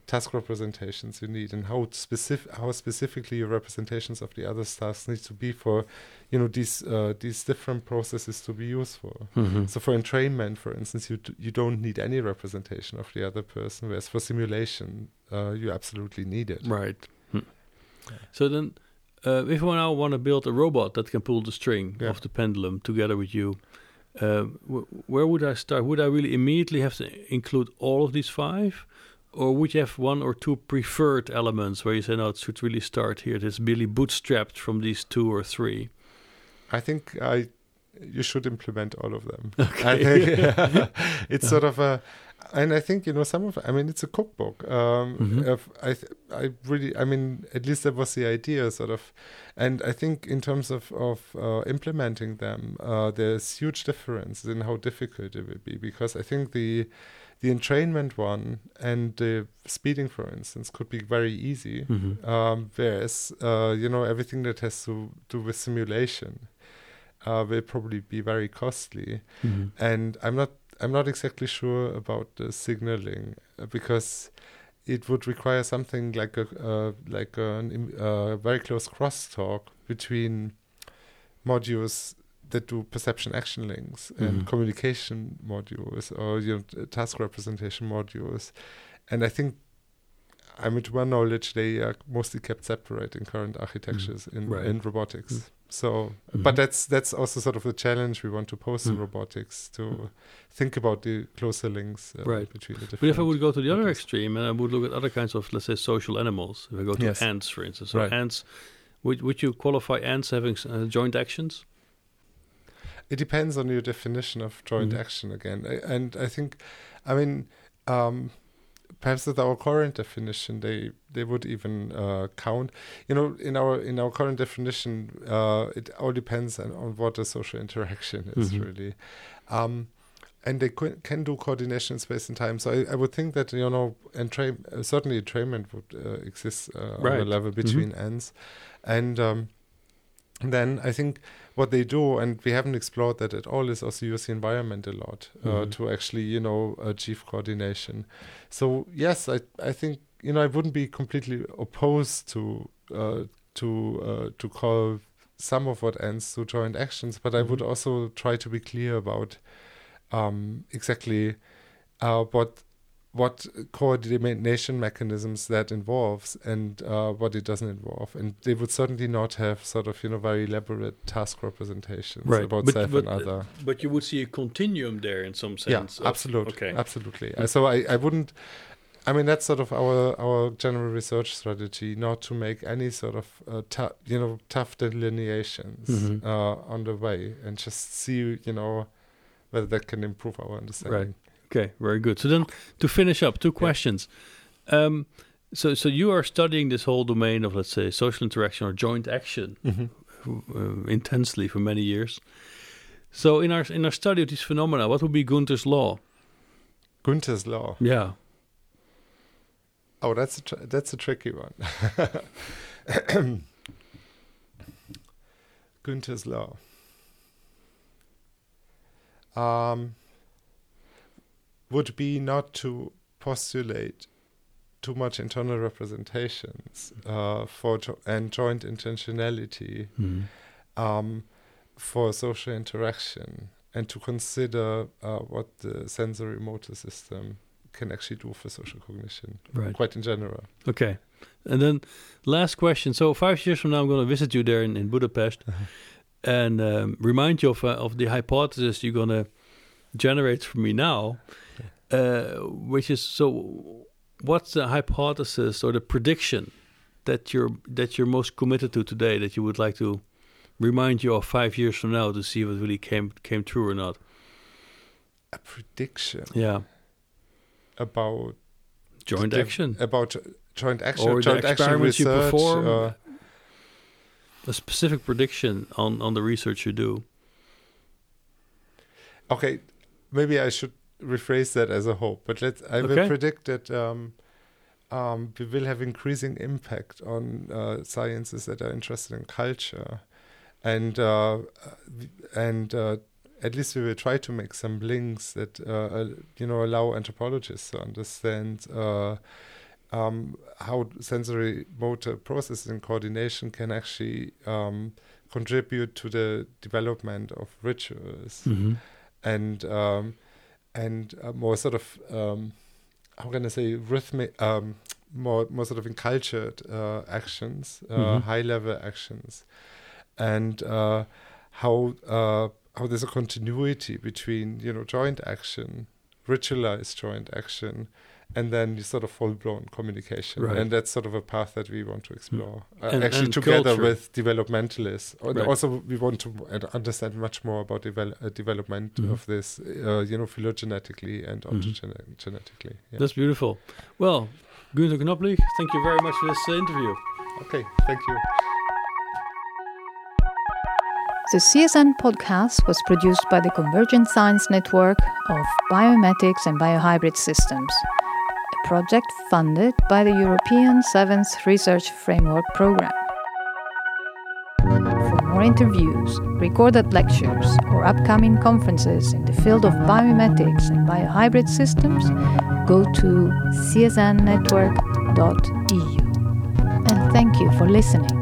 S3: task representations you need, and how specific how specifically your representations of the other tasks need to be for you know these uh, these different processes to be useful.
S2: Mm-hmm.
S3: So for entrainment, for instance, you d- you don't need any representation of the other person, whereas for simulation, uh, you absolutely need it.
S2: Right. Hmm.
S3: Yeah.
S2: So then, uh, if we now want to build a robot that can pull the string
S3: Yeah.
S2: of the pendulum together with you, uh, where would I start? Would I really immediately have to include all of these five? Or would you have one or two preferred elements where you say, no, it should really start here? It's really bootstrapped from these two or three.
S3: I think I you should implement all of them.
S2: Okay.
S3: I think it's sort of a, and I think you know some of. I mean, it's a cookbook. Um,
S2: Mhm.
S3: of, I I really. I mean, at least that was the idea, sort of. And I think in terms of of uh, implementing them, uh, there's huge differences in how difficult it will be because I think the the entrainment one and the speeding, for instance, could be very easy.
S2: Mhm.
S3: Um, whereas, uh, you know, everything that has to do with simulation uh, will probably be very costly.
S2: Mhm.
S3: And I'm not, I'm not exactly sure about the signaling uh, because it would require something like a, uh, like a uh, very close crosstalk between modules that do perception action links and
S2: Mhm.
S3: communication modules or you know, task representation modules. And I think I mean, to my knowledge, they are mostly kept separate in current architectures in,
S2: Right.
S3: in robotics.
S2: Mm.
S3: So,
S2: Mhm.
S3: but that's that's also sort of the challenge we want to pose to
S2: Mm.
S3: robotics to think about the closer links uh,
S2: Right.
S3: between the different.
S2: But if I would go to the other extreme and I would look at other kinds of, let's say, social animals, if I go to
S3: Yes.
S2: ants, for instance, so
S3: Right.
S2: ants, would, would you qualify ants having uh, joint actions?
S3: It depends on your definition of joint
S2: Mhm.
S3: action again, I- and I think, I mean, um, perhaps with our current definition, they they would even uh, count. You know, in our in our current definition, uh, it all depends on, on what the social interaction is
S2: Mhm.
S3: really, um, and they co- can do coordination in space and time. So I, I would think that you know, entra- uh, certainly entrainment would uh, exist uh, on a level between ends, and um, then I think what they do, and we haven't explored that at all, is also use the environment a lot uh,
S2: Mhm.
S3: to actually, you know, achieve coordination. So yes, I I think you know I wouldn't be completely opposed to uh, to uh, to call some of what ends to joint actions, but I would
S2: Mhm.
S3: also try to be clear about um, exactly uh, what what coordination mechanisms that involves and uh, what it doesn't involve. And they would certainly not have sort of, you know, very elaborate task representations
S2: Right.
S3: about
S2: But-
S3: self
S2: but,
S3: and other.
S2: But you would see a continuum there in some sense.
S3: Yeah, absolutely.
S2: Okay.
S3: Absolutely. Uh, so I, I wouldn't, I mean, that's sort of our, our general research strategy, not to make any sort of, uh, you know, tough delineations
S2: Mhm.
S3: uh, on the way and just see, you know, whether that can improve our understanding.
S2: Okay, very good. So then, to finish up, two questions. Um, so, so you are studying this whole domain of, let's say, social interaction or joint action
S3: Mhm.
S2: uh, intensely for many years. So, in our in our study of these phenomena, what would be Gunther's law?
S3: Gunther's law.
S2: Yeah.
S3: Oh, that's a tr- that's a tricky one. Gunther's law. Um, would be not to postulate too much internal representations uh, for jo- and joint intentionality
S2: Mhm.
S3: um, for social interaction, and to consider uh, what the sensory motor system can actually do for social cognition,
S2: Right.
S3: quite in general.
S2: Okay. And then, last question. So, five years from now, I'm going to visit you there in, in Budapest
S3: Uh-huh.
S2: and um, remind you of, uh, of the hypothesis you're going to generate for me now, uh, which is so. What's the hypothesis or the prediction that you're that you're most committed to today that you would like to remind you of five years from now to see if it really came came true or not?
S3: A prediction
S2: Yeah,
S3: about
S2: joint action
S3: about joint action,
S2: or
S3: joint action
S2: experiments you perform.
S3: uh,
S2: a specific prediction on on the research you do.
S3: okay, maybe I should rephrase that as a hope, but let's. I will predict that um, um, we will have increasing impact on uh, sciences that are interested in culture, and uh, and uh, at least we will try to make some links that uh, uh, you know allow anthropologists to understand. Uh, um, how sensory motor processing coordination can actually um, contribute to the development of rituals
S2: Mm-hmm.
S3: and um, and uh, more sort of um, how can I say rhythmic, um, more more sort of encultured uh, actions, uh,
S2: Mhm.
S3: high level actions, and uh, how uh, how there's a continuity between you know joint action, ritualized joint action. And then you sort of full blown communication,
S2: Right.
S3: and that's sort of a path that we want to explore. Uh,
S2: And-
S3: actually,
S2: and
S3: together
S2: culture.
S3: with developmentalists, and
S2: Right.
S3: also we want to understand much more about devel- uh, development
S2: Mhm.
S3: of this, uh, you know, phylogenetically and
S2: Mhm.
S3: ontogenetically. Yeah.
S2: That's beautiful. Well, Gunther Knoblich, thank you very much for this uh, interview.
S3: okay, thank you.
S1: The CSN podcast was produced by the Convergent Science Network of Biomimetics and Biohybrid Systems, a project funded by the European Seventh Research Framework Programme. For more interviews, recorded lectures, or upcoming conferences in the field of biomimetics and biohybrid systems, go to csnnetwork.eu. And thank you for listening.